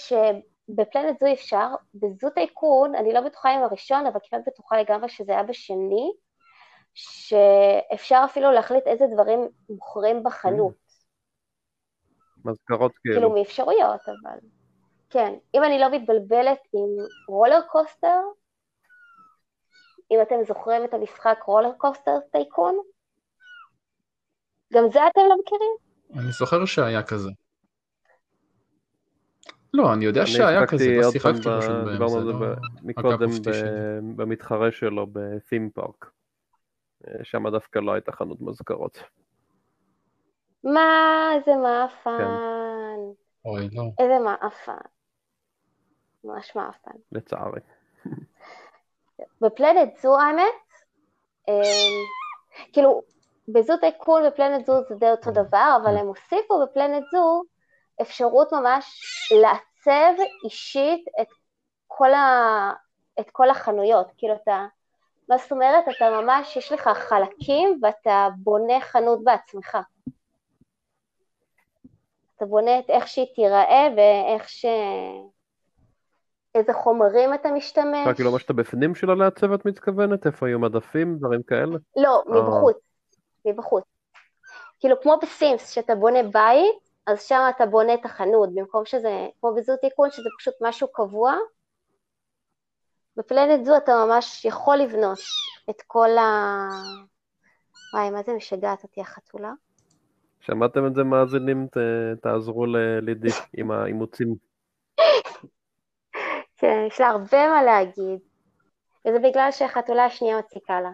שבפלנט זו אפשר, בזו טייקון, אני לא בטוחה אם הראשון, אבל כמעט בטוחה לגמרי שזה היה בשני, שאפשר אפילו להחליט איזה דברים מוכרים בחנות. מזכרות כאילו כאילו. מאפשרויות, אבל... כן, אם אני לא מתבלבלת עם רולר קוסטר, אם אתם זוכרים את המשחק רולר קוסטר טייקון, גם זה אתם לא מכירים? אני זוכר שהיה כזה. לא, אני יודע אני שהיה כזה, לא עוד שיחקתי פעם, פשוט ב- בהם, דיברנו זה על זה לא... ב- מקודם במתחרה שלו ב-theme park. שם דווקא לא הייתה חנות מזכרות. מה, איזה מאפן, אוי, לא. איזה מאפן. ממש מאפן. לצערי. בפלנט זו האמת, אמ, כאילו, בזו טייקון ופלנט זו זה די אותו דבר, אבל הם הוסיפו בפלנט זו אפשרות ממש לעצב אישית את כל, ה... את כל החנויות. כאילו אתה, מה זאת אומרת? אתה ממש, יש לך חלקים ואתה בונה חנות בעצמך. אתה בונה את איך שהיא תיראה ואיך ש... איזה חומרים אתה משתמש. אה, כאילו מה שאתה בפנים שלה לעצב את מתכוונת? איפה היו מדפים? דברים כאלה? לא, אה. מבחוץ. מבחוץ. כאילו כמו בסימס, שאתה בונה בית, אז שם אתה בונה את החנות, במקום שזה, כמו בזו תיקון, שזה פשוט משהו קבוע. בפלנט זו אתה ממש יכול לבנות את כל ה... וואי, מה זה משגעת אותי החתולה? שמעתם את זה מאזינים? ת- תעזרו ללידי עם האימוצים. כן, יש לה הרבה מה להגיד. וזה בגלל שהחתולה השנייה מציקה לה.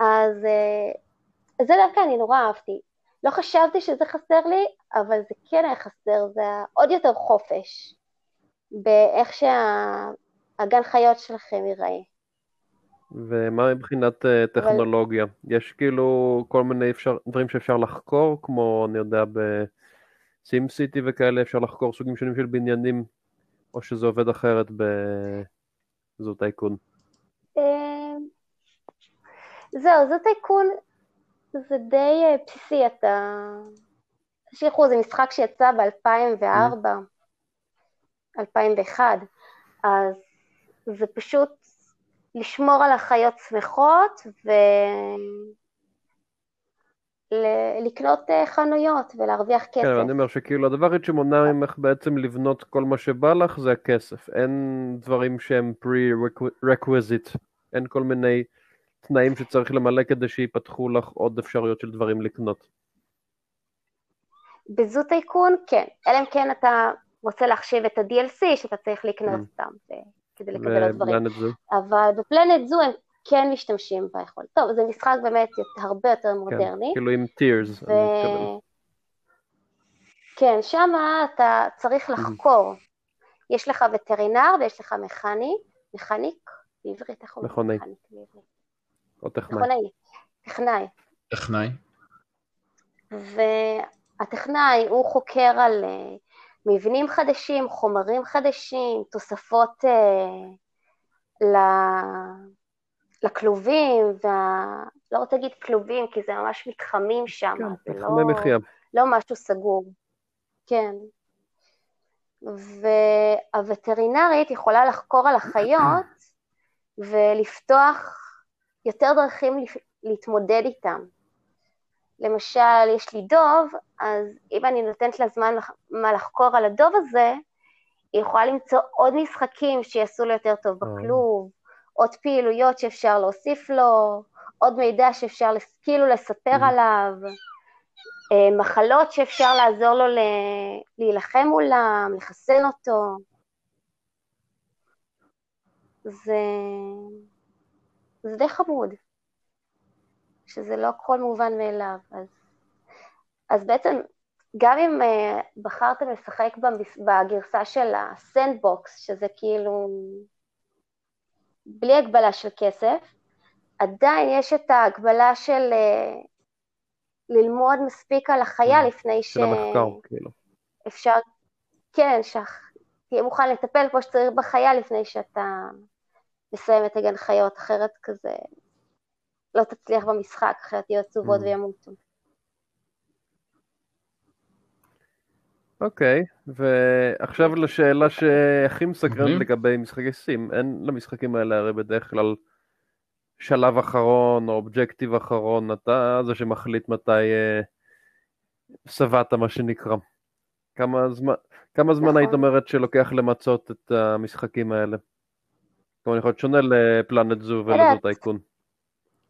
אז אה, זה דווקא אני נורא אהבתי. לא חשבתי שזה חסר לי, אבל זה כן היה חסר, זה היה עוד יותר חופש באיך שהגן חיות שלכם ייראה. ומה מבחינת אה, טכנולוגיה? אבל... יש כאילו כל מיני אפשר, דברים שאפשר לחקור, כמו אני יודע בסים סיטי וכאלה, אפשר לחקור סוגים שונים של בניינים, או שזה עובד אחרת בזו טייקון? אמ, זהו, זו טייקון זה די אה, בסיסי, אתה... תשליכו, זה משחק שיצא ב-2004, 2001, אז זה פשוט לשמור על החיות שמחות ולקנות אה, חנויות ולהרוויח כסף. כן, אני אומר שכאילו הדבר היחיד שמונע ממך בעצם לבנות כל מה שבא לך זה הכסף. אין דברים שהם pre-requisite, אין כל מיני תנאים שצריך למלא כדי שיפתחו לך עוד אפשרויות של דברים לקנות. בזו טייקון כן, אלא אם כן אתה רוצה להחשיב את ה-DLC שאתה צריך לקנות mm. סתם כדי לקבל עוד דברים. אבל בפלנט זו הם כן משתמשים ביכולת. טוב, זה משחק באמת הרבה יותר כן, מודרני. כאילו עם טירס, ו... כן, שם אתה צריך לחקור. יש לך וטרינר ויש לך מכני, מכניק, בעברית איך אומרים? מכוני. או טכנאי. מכונאי, טכנאי. טכנאי. והטכנאי הוא חוקר על uh, מבנים חדשים, חומרים חדשים, תוספות uh, ל... לכלובים, וה... לא רוצה להגיד כלובים, כי זה ממש מתחמים שם, כן, זה לא, מחיה. לא משהו סגור. כן. והווטרינרית יכולה לחקור על החיות ולפתוח יותר דרכים להתמודד איתם. למשל, יש לי דוב, אז אם אני נותנת לה זמן מה לחקור על הדוב הזה, היא יכולה למצוא עוד משחקים שיעשו לו יותר טוב בכלוב, עוד פעילויות שאפשר להוסיף לו, עוד מידע שאפשר כאילו לספר mm. עליו, אה, מחלות שאפשר לעזור לו להילחם מולם, לחסן אותו. זה... זה די חמוד, שזה לא הכל מובן מאליו. אז, אז בעצם, גם אם uh, בחרתם לשחק בגרסה של הסנדבוקס, שזה כאילו בלי הגבלה של כסף, עדיין יש את ההגבלה של uh, ללמוד מספיק על החיה mm, לפני ש... של המחקר, כאילו. אפשר, כן, שתהיה מוכן לטפל כמו שצריך בחיה לפני שאתה לסיים את הגן חיות, אחרת כזה לא תצליח במשחק, אחרת יהיו עצובות mm. וימותו. אוקיי, okay, ועכשיו לשאלה שהכי מסקרנת mm-hmm. לגבי משחקי סים, אין למשחקים האלה הרי בדרך כלל שלב אחרון או אובג'קטיב אחרון, אתה זה שמחליט מתי אה, שבעת מה שנקרא. כמה זמן, כמה זמן נכון. היית אומרת שלוקח למצות את המשחקים האלה? כלומר, יכול להיות שונה לפלנט זו ולזו טייקון.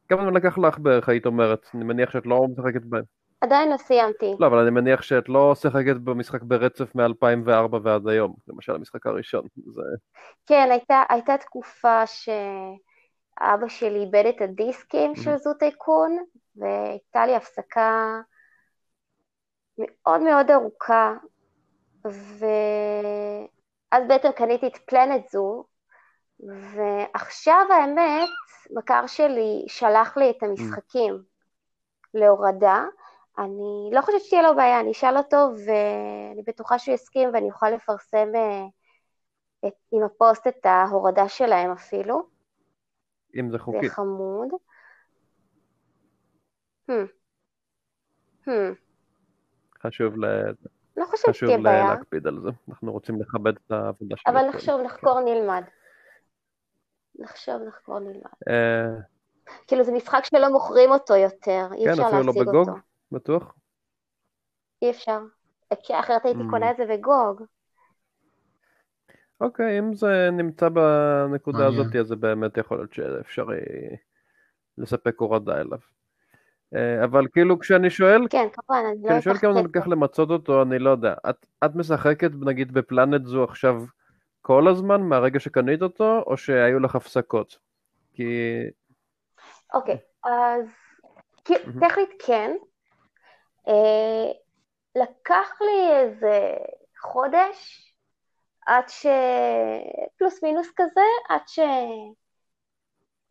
כמה זמן לקח לך בערך, היית אומרת? אני מניח שאת לא משחקת בהם. עדיין לא סיימתי. לא, אבל אני מניח שאת לא משחקת במשחק ברצף מ-2004 ועד היום, למשל המשחק הראשון. זה... כן, הייתה, הייתה תקופה שאבא שלי איבד את הדיסקים mm-hmm. של זו טייקון, והייתה לי הפסקה מאוד מאוד ארוכה, ואז בעצם קניתי את פלנט זו, ועכשיו האמת, מכר שלי שלח לי את המשחקים להורדה. אני לא חושבת שתהיה לו בעיה, אני אשאל אותו ואני בטוחה שהוא יסכים ואני אוכל לפרסם אה, את, עם הפוסט את ההורדה שלהם אפילו. אם זה חוקי. זה חמוד. Hmm. Hmm. חשוב ל... לא חושבת שתהיה בעיה. חשוב להקפיד על זה, אנחנו רוצים לכבד את העבודה שלנו. אבל נחשוב, נחקור, נלמד. נחשוב, נחקור, נלמד. אה, כאילו זה משחק שלא מוכרים אותו יותר, אי אפשר כן, להשיג אותו. כן, אפילו לא בגוג? בטוח? אי אפשר. כי אחרת הייתי mm. קונה את זה בגוג. אוקיי, אם זה נמצא בנקודה הזאת, אז זה באמת יכול להיות שאפשרי לספק הורדה אליו. אה, אבל כאילו כשאני שואל, כן, כמובן, אני לא כשאני שואל כמה זמן לקח למצות אותו, אני לא יודע. את, את משחקת נגיד בפלנט זו עכשיו כל הזמן מהרגע שקנית אותו, או שהיו לך הפסקות? כי... אוקיי, אז כי- מהמם. טכנית כן. אה, לקח לי איזה חודש עד ש... פלוס מינוס כזה, עד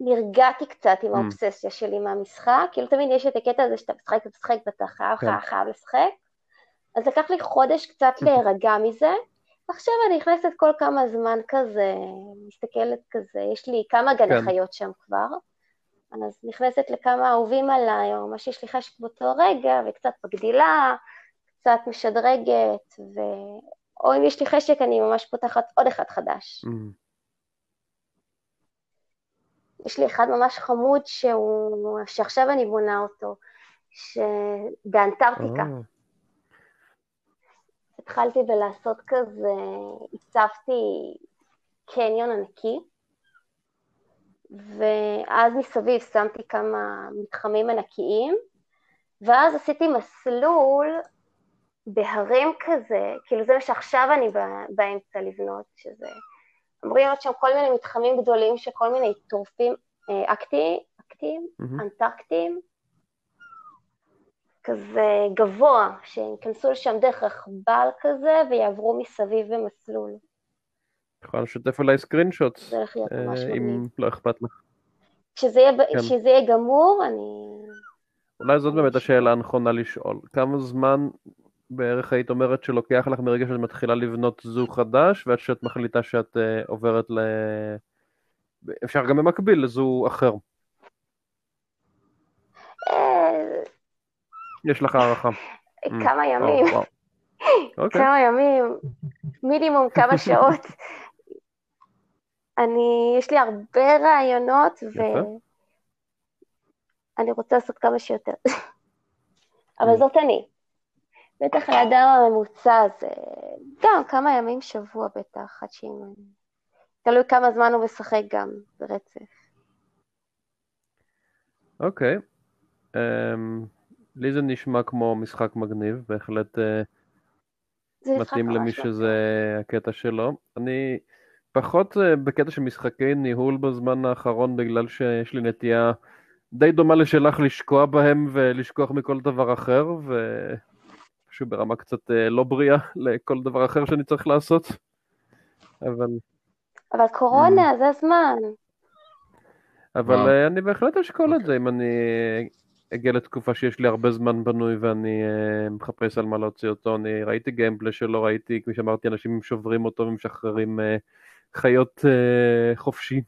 שנרגעתי קצת עם Mm. האובססיה שלי מהמשחק. כאילו תמיד יש את הקטע הזה שאתה משחק ומשחק ואתה חייב, כן. חייב, חייב לשחק. אז לקח לי חודש קצת להירגע מזה. עכשיו אני נכנסת כל כמה זמן כזה, מסתכלת כזה, יש לי כמה גני כן. חיות שם כבר, אז נכנסת לכמה אהובים עליי, או מה שיש לי חשק באותו רגע, וקצת מגדילה, קצת משדרגת, ו... או אם יש לי חשק אני ממש פותחת עוד אחד חדש. אמ, יש לי אחד ממש חמוד שהוא, שעכשיו אני בונה אותו, שבאנטארקטיקה. אה, התחלתי בלעשות כזה, הצבתי קניון ענקי, ואז מסביב שמתי כמה מתחמים ענקיים, ואז עשיתי מסלול בהרים כזה, כאילו זה מה שעכשיו אני בא- באמצע לבנות, שזה... אמורים להיות שם כל מיני מתחמים גדולים של כל מיני טורפים אה, אקטי, אקטיים, מהמם. אנטרקטיים, כזה גבוה, שייכנסו לשם דרך רכבל כזה ויעברו מסביב במסלול. יכולה לשתף עליי סקרינשוט, זה הולך להיות ממש אה, מגניב. אם לא אכפת לך. כשזה יהיה, ב- כן. כשזה יהיה גמור, אני... אולי זאת באמת השאלה הנכונה לשאול. כמה זמן בערך היית אומרת שלוקח לך מרגע שאת מתחילה לבנות זוג חדש, ועד שאת מחליטה שאת אה, עוברת ל... אפשר גם במקביל לזוג אחר. אה, יש לך הערכה. Mm. כמה ימים. אוקיי. כמה ימים, מינימום כמה שעות. אני, יש לי הרבה רעיונות. ואני רוצה לעשות כמה שיותר. אבל Mm. זאת אני. בטח האדם הממוצע זה גם כמה ימים שבוע בטח, עד שאם... תלוי כמה זמן הוא משחק גם ברצף. אוקיי. אמ, לי זה נשמע כמו משחק מגניב, בהחלט אה, מתאים למי שזה הקטע שלו. אני פחות אה, בקטע של משחקי ניהול בזמן האחרון, בגלל שיש לי נטייה די דומה לשלך לשקוע בהם ולשכוח מכל דבר אחר, ופשוט ברמה קצת אה, לא בריאה לכל דבר אחר שאני צריך לעשות. אבל, אבל קורונה, זה הזמן. אבל אני בהחלט אשקול את אוקיי. זה אם אני אגיע לתקופה שיש לי הרבה זמן בנוי ואני אה, מחפש על מה להוציא אותו. אני ראיתי גיימפלי שלא ראיתי, כפי שאמרתי, אנשים שוברים אותו ומשחררים אה, חיות אה, חופשי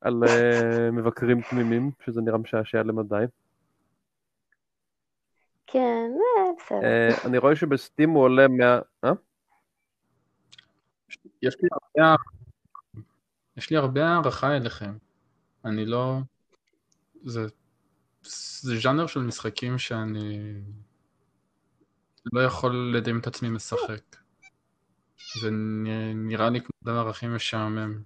על אה, מבקרים תמימים, שזה נראה משעשע למדי. כן, בסדר. אה, אני רואה שבסטים הוא עולה מה... אה? יש לי הרבה, יש לי הרבה הערכה אליכם. אני לא... זה, זה ז'אנר של משחקים שאני לא יכול לדמיין את עצמי משחק. זה נראה לי כמו הדבר הכי משעמם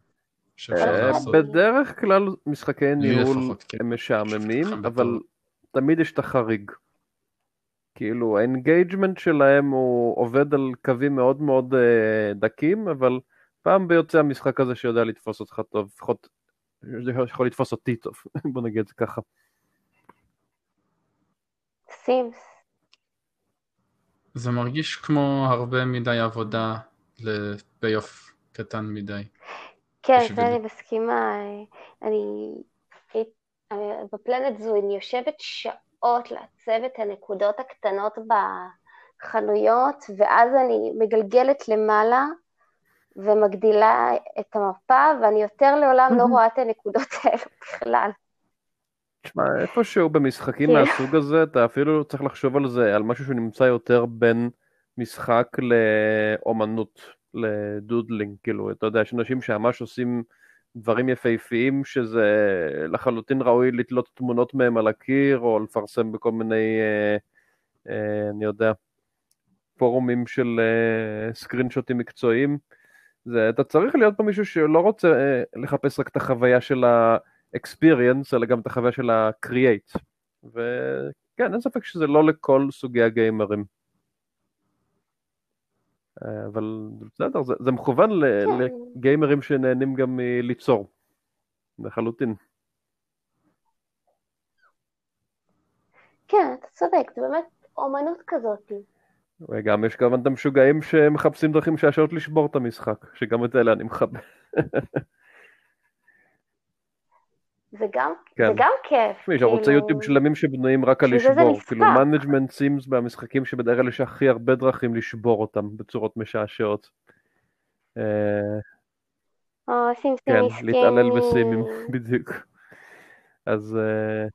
אה. בדרך כלל משחקי ניהול כן. הם משעממים, אבל תמיד יש את החריג. כאילו ה engagement שלהם הוא עובד על קווים מאוד מאוד אה, דקים, אבל פעם ביוצא המשחק הזה שיודע לתפוס אותך טוב, לפחות יכול לתפוס אותי טוב, בוא נגיד את זה ככה. סימס. זה מרגיש כמו הרבה מדי עבודה לביי-אוף קטן מדי. כן. זה אני מסכימה. אני, אני בפלנט זו, אני יושבת שעות לעצב את הנקודות הקטנות בחנויות, ואז אני מגלגלת למעלה ומגדילה את המפה, ואני יותר לעולם לא רואה את הנקודות האלו בכלל. תשמע, איפשהו במשחקים כן. מהסוג הזה, אתה אפילו צריך לחשוב על זה, על משהו שנמצא יותר בין משחק לאומנות, לדודלינג, כאילו, אתה יודע, יש אנשים שממש עושים דברים יפהפיים, שזה לחלוטין ראוי לתלות תמונות מהם על הקיר, או לפרסם בכל מיני, אה, אה, אני יודע, פורומים של אה, סקרינשוטים מקצועיים. זה, אתה צריך להיות פה מישהו שלא רוצה אה, לחפש רק את החוויה של ה-experience, אלא גם את החוויה של ה-create. וכן, אין ספק שזה לא לכל סוגי הגיימרים. אה, אבל בסדר, זה, זה מכוון כן. לגיימרים שנהנים גם מליצור, לחלוטין. כן, אתה צודק, זה באמת אומנות כזאת. וגם יש כמובן את המשוגעים שמחפשים דרכים שעשויות לשבור את המשחק, שגם את אלה אני מכבד. זה גם, כן. זה גם כיף. תשמעי, יש ערוצי כאילו, יוטיוב שלמים שבנויים רק על לשבור. כאילו management sims במשחקים שבדרך כלל יש הכי הרבה דרכים לשבור אותם בצורות משעשעות. אה, או סימסים כן. להתעלל בסימים, בדיוק. אז אה,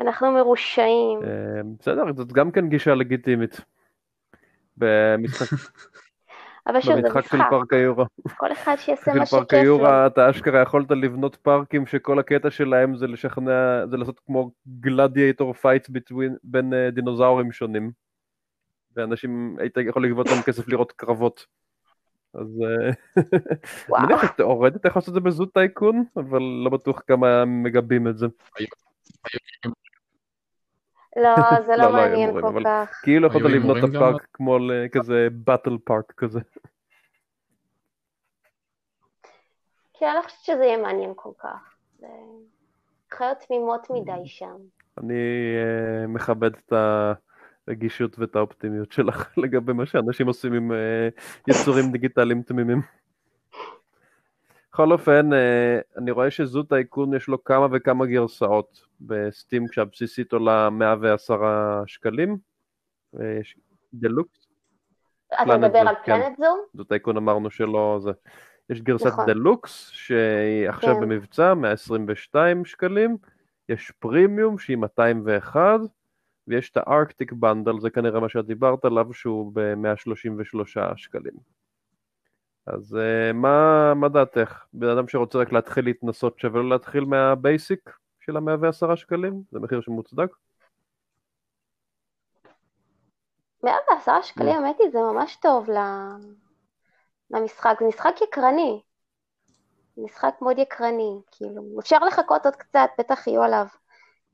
אנחנו מרושעים. אה, בסדר, זאת גם כן גישה לגיטימית. במשחק אבל שוב, זה במשחק של משחק. פארק היורה. כל אחד שיעשה מה שכיף לו. היורה אתה אשכרה יכולת לבנות פארקים שכל הקטע שלהם זה לשכנע, זה לעשות כמו gladiator fights בין אה, דינוזאורים שונים. ואנשים, היית יכול לגבות להם כסף לראות קרבות. אז אה, וואו. אני מניח שתאורטית אתה יכול לעשות את זה ב Zoo Tycoon, אבל לא בטוח כמה מגבים את זה. לא, זה לא, לא לא מעניין כל כך. כאילו יכולת לבנות את? הפארק כמו ל- כזה באטל פארק כזה. כי אני לא חושבת שזה יהיה מעניין כל כך. זה חיות תמימות מדי שם. אני אה, מכבד את הרגישות ואת האופטימיות שלך לגבי מה שאנשים עושים עם אה, יצורים דיגיטליים תמימים. בכל אופן, אה, אני רואה שזוט האיכון יש לו כמה וכמה גרסאות בסטים כשהבסיסית עולה 110 שקלים. ויש דלוקס, אתה מדבר זו, על כן. פלנט זו? זוט האיכון אמרנו שלא זה. יש גרסת נכון. דלוקס שהיא עכשיו כן. במבצע 122 שקלים, יש פרימיום שהיא 201 ויש את הארקטיק בנדל, זה כנראה מה שאת דיברת עליו שהוא ב-133 שקלים. אז uh, מה, מה דעתך? בן אדם שרוצה רק להתחיל להתנסות שווה לו להתחיל מהבייסיק של ה-110 שקלים? זה מחיר שמוצדק? 110 שקלים, האמת היא, זה ממש טוב למשחק. זה משחק יקרני. משחק מאוד יקרני, כאילו. אפשר לחכות עוד קצת, בטח יהיו עליו.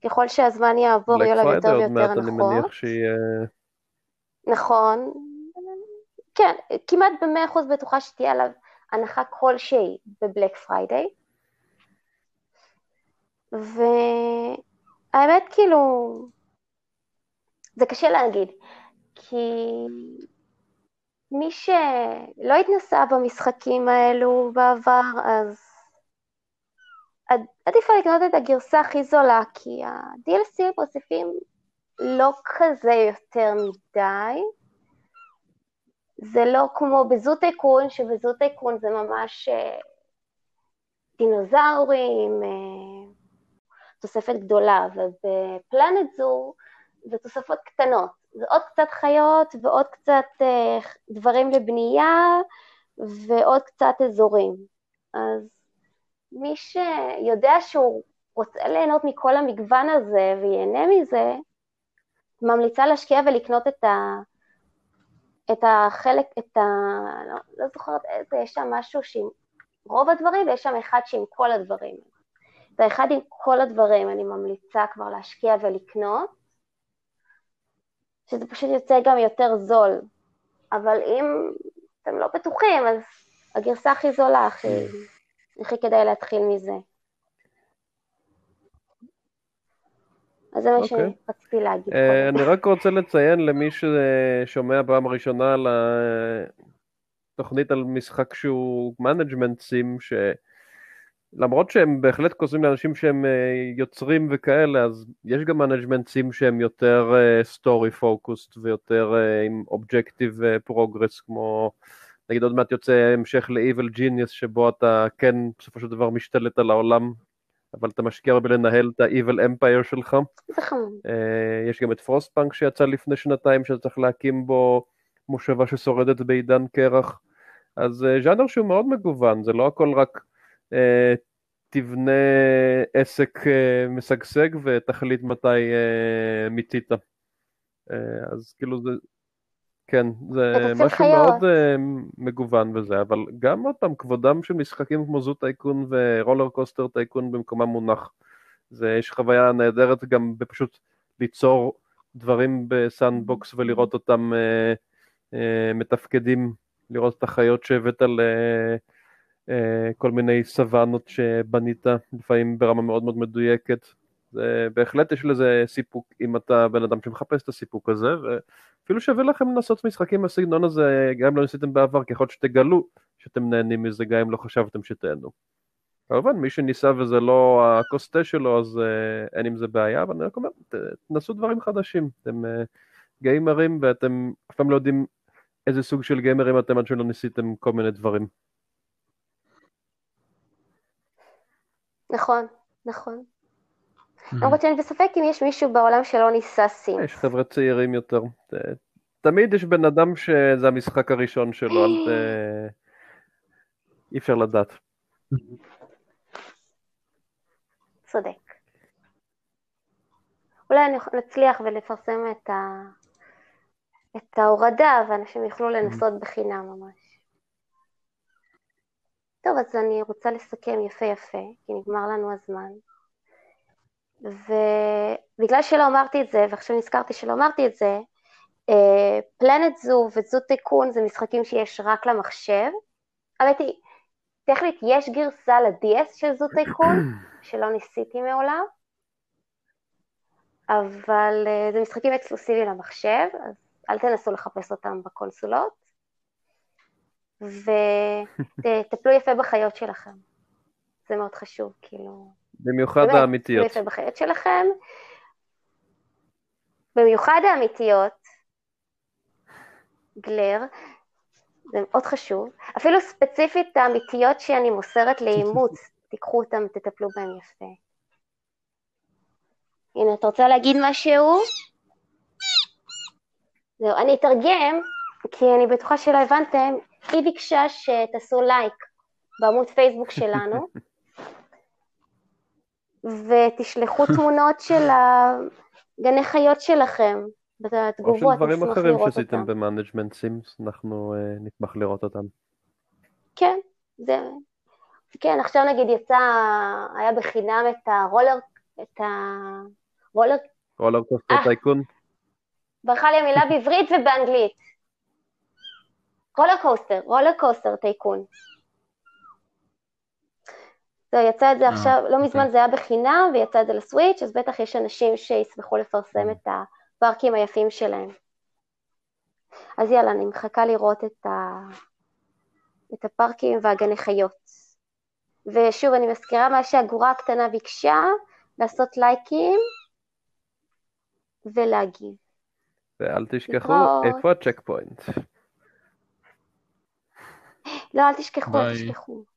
ככל שהזמן יעבור, יהיו עליו יותר ויותר הנחות. נכון. כן, כמעט במאה אחוז בטוחה שתהיה עליו הנחה כלשהי בבלק פריידיי. והאמת, כאילו, זה קשה להגיד, כי מי שלא התנסה במשחקים האלו בעבר, אז עד- עדיף לקנות את הגרסה הכי זולה, כי ה-DLC מוסיפים לא כזה יותר מדי. זה לא כמו בזוט טייקון, שבזוט טייקון זה ממש אה, דינוזאורים, אה, תוספת גדולה, ובפלנט זו זה תוספות קטנות. זה עוד קצת חיות ועוד קצת אה, דברים לבנייה ועוד קצת אזורים. אז מי שיודע שהוא רוצה ליהנות מכל המגוון הזה וייהנה מזה, ממליצה להשקיע ולקנות את ה... את החלק, את ה... לא, לא זוכרת איזה, יש שם משהו שעם רוב הדברים, ויש שם אחד שעם כל הדברים. והאחד עם כל הדברים אני ממליצה כבר להשקיע ולקנות, שזה פשוט יוצא גם יותר זול. אבל אם אתם לא בטוחים, אז הגרסה הכי זולה, הכי, הכי כדאי להתחיל מזה. אז זה מה אוקיי. שרציתי להגיד. אה. אני רק רוצה לציין למי ששומע פעם ראשונה על התוכנית על משחק שהוא management sim, שלמרות שהם בהחלט קוסמים לאנשים שהם אה, יוצרים וכאלה, אז יש גם management sim שהם יותר story focused ויותר אה, עם objective progress, כמו נגיד עוד מעט יוצא המשך ל-Evil Genius, שבו אתה כן בסופו של דבר משתלט על העולם, אבל אתה משקיע בלנהל את ה-Evil Empire שלך. זה חמוד. אה, יש גם את Frostpunk שיצא לפני שנתיים שאתה צריך להקים בו מושבה ששורדת בעידן קרח. אז אה, ז'אנר שהוא מאוד מגוון, זה לא הכל רק אה, תבנה עסק אה, משגשג ותחליט מתי אה, מיצית. אה, אז כאילו זה, כן, זה משהו חיות. מאוד אה, מגוון וזה, אבל גם עוד פעם, כבודם של משחקים כמו Zoo Tycoon ו RollerCoaster Tycoon במקומם מונח. זה, יש חוויה נהדרת גם בפשוט ליצור דברים בסאנדבוקס ולראות אותם אה, אה, מתפקדים, לראות את החיות שהבאת על אה, אה, כל מיני סוואנות שבנית, לפעמים ברמה מאוד מאוד מדויקת. זה, בהחלט יש לזה סיפוק אם אתה בן אדם שמחפש את הסיפוק הזה, ואפילו שווה לכם לנסות משחקים בסגנון הזה, גם אם לא ניסיתם בעבר, ככל שתגלו שאתם נהנים מזה, גם אם לא חשבתם שתהנו. כמובן, מי שניסה וזה לא הקוסטה שלו, אז uh, אין עם זה בעיה, אבל אני רק אומר, תנסו דברים חדשים. אתם uh, גיימרים ואתם אף פעם לא יודעים איזה סוג של גיימרים אתם עד שלא ניסיתם כל מיני דברים. נכון, נכון. למרות שאני בספק אם יש מישהו בעולם שלא ניסה סים. יש חבר'ה צעירים יותר. תמיד יש בן אדם שזה המשחק הראשון שלו, אי אפשר לדעת. צודק. אולי נצליח ולפרסם את, ה... את ההורדה ואנשים יוכלו לנסות בחינם ממש. טוב, אז אני רוצה לסכם יפה יפה, כי נגמר לנו הזמן. ובגלל שלא אמרתי את זה, ועכשיו נזכרתי שלא אמרתי את זה, פלנט זו וזו תיקון זה משחקים שיש רק למחשב. האמת היא, טכנית יש גרסה ל-DS של זו תיקון, שלא ניסיתי מעולם, אבל uh, זה משחקים אקסקלוסיביים למחשב, אז אל תנסו לחפש אותם בקונסולות, ותטפלו יפה בחיות שלכם. זה מאוד חשוב, כאילו... במיוחד באמת, האמיתיות. יפה בחיות שלכם. במיוחד האמיתיות, גלר, זה מאוד חשוב. אפילו ספציפית האמיתיות שאני מוסרת לאימוץ, תיקחו אותם ותטפלו בהם יפה. הנה, את רוצה להגיד משהו? זהו, אני אתרגם, כי אני בטוחה שלא הבנתם, היא ביקשה שתעשו לייק בעמוד פייסבוק שלנו, ותשלחו תמונות של הגני חיות שלכם. בתגובות, נשמח לראות אותם. או של דברים אחרים שעשיתם ב management sims, אנחנו אה, נשמח לראות אותם. כן, זה... כן, עכשיו נגיד יצא, היה בחינם את הרולר, את הרולר... Roller Coaster אה. Tycoon? ברחה לי המילה בעברית ובאנגלית. Roller Coaster, RollerCoaster Tycoon. זה יצא את זה אה, עכשיו, לא מזמן אוקיי. זה היה בחינם ויצא את זה לסוויץ', אז בטח יש אנשים שישמחו לפרסם את ה... הפארקים היפים שלהם. אז יאללה, אני מחכה לראות את, ה... את הפארקים והגני חיות. ושוב, אני מזכירה מה שהגורה הקטנה ביקשה, לעשות לייקים ולהגיב. ואל תשכחו, איפה הצ'ק פוינט? לא, אל תשכחו, אל תשכחו.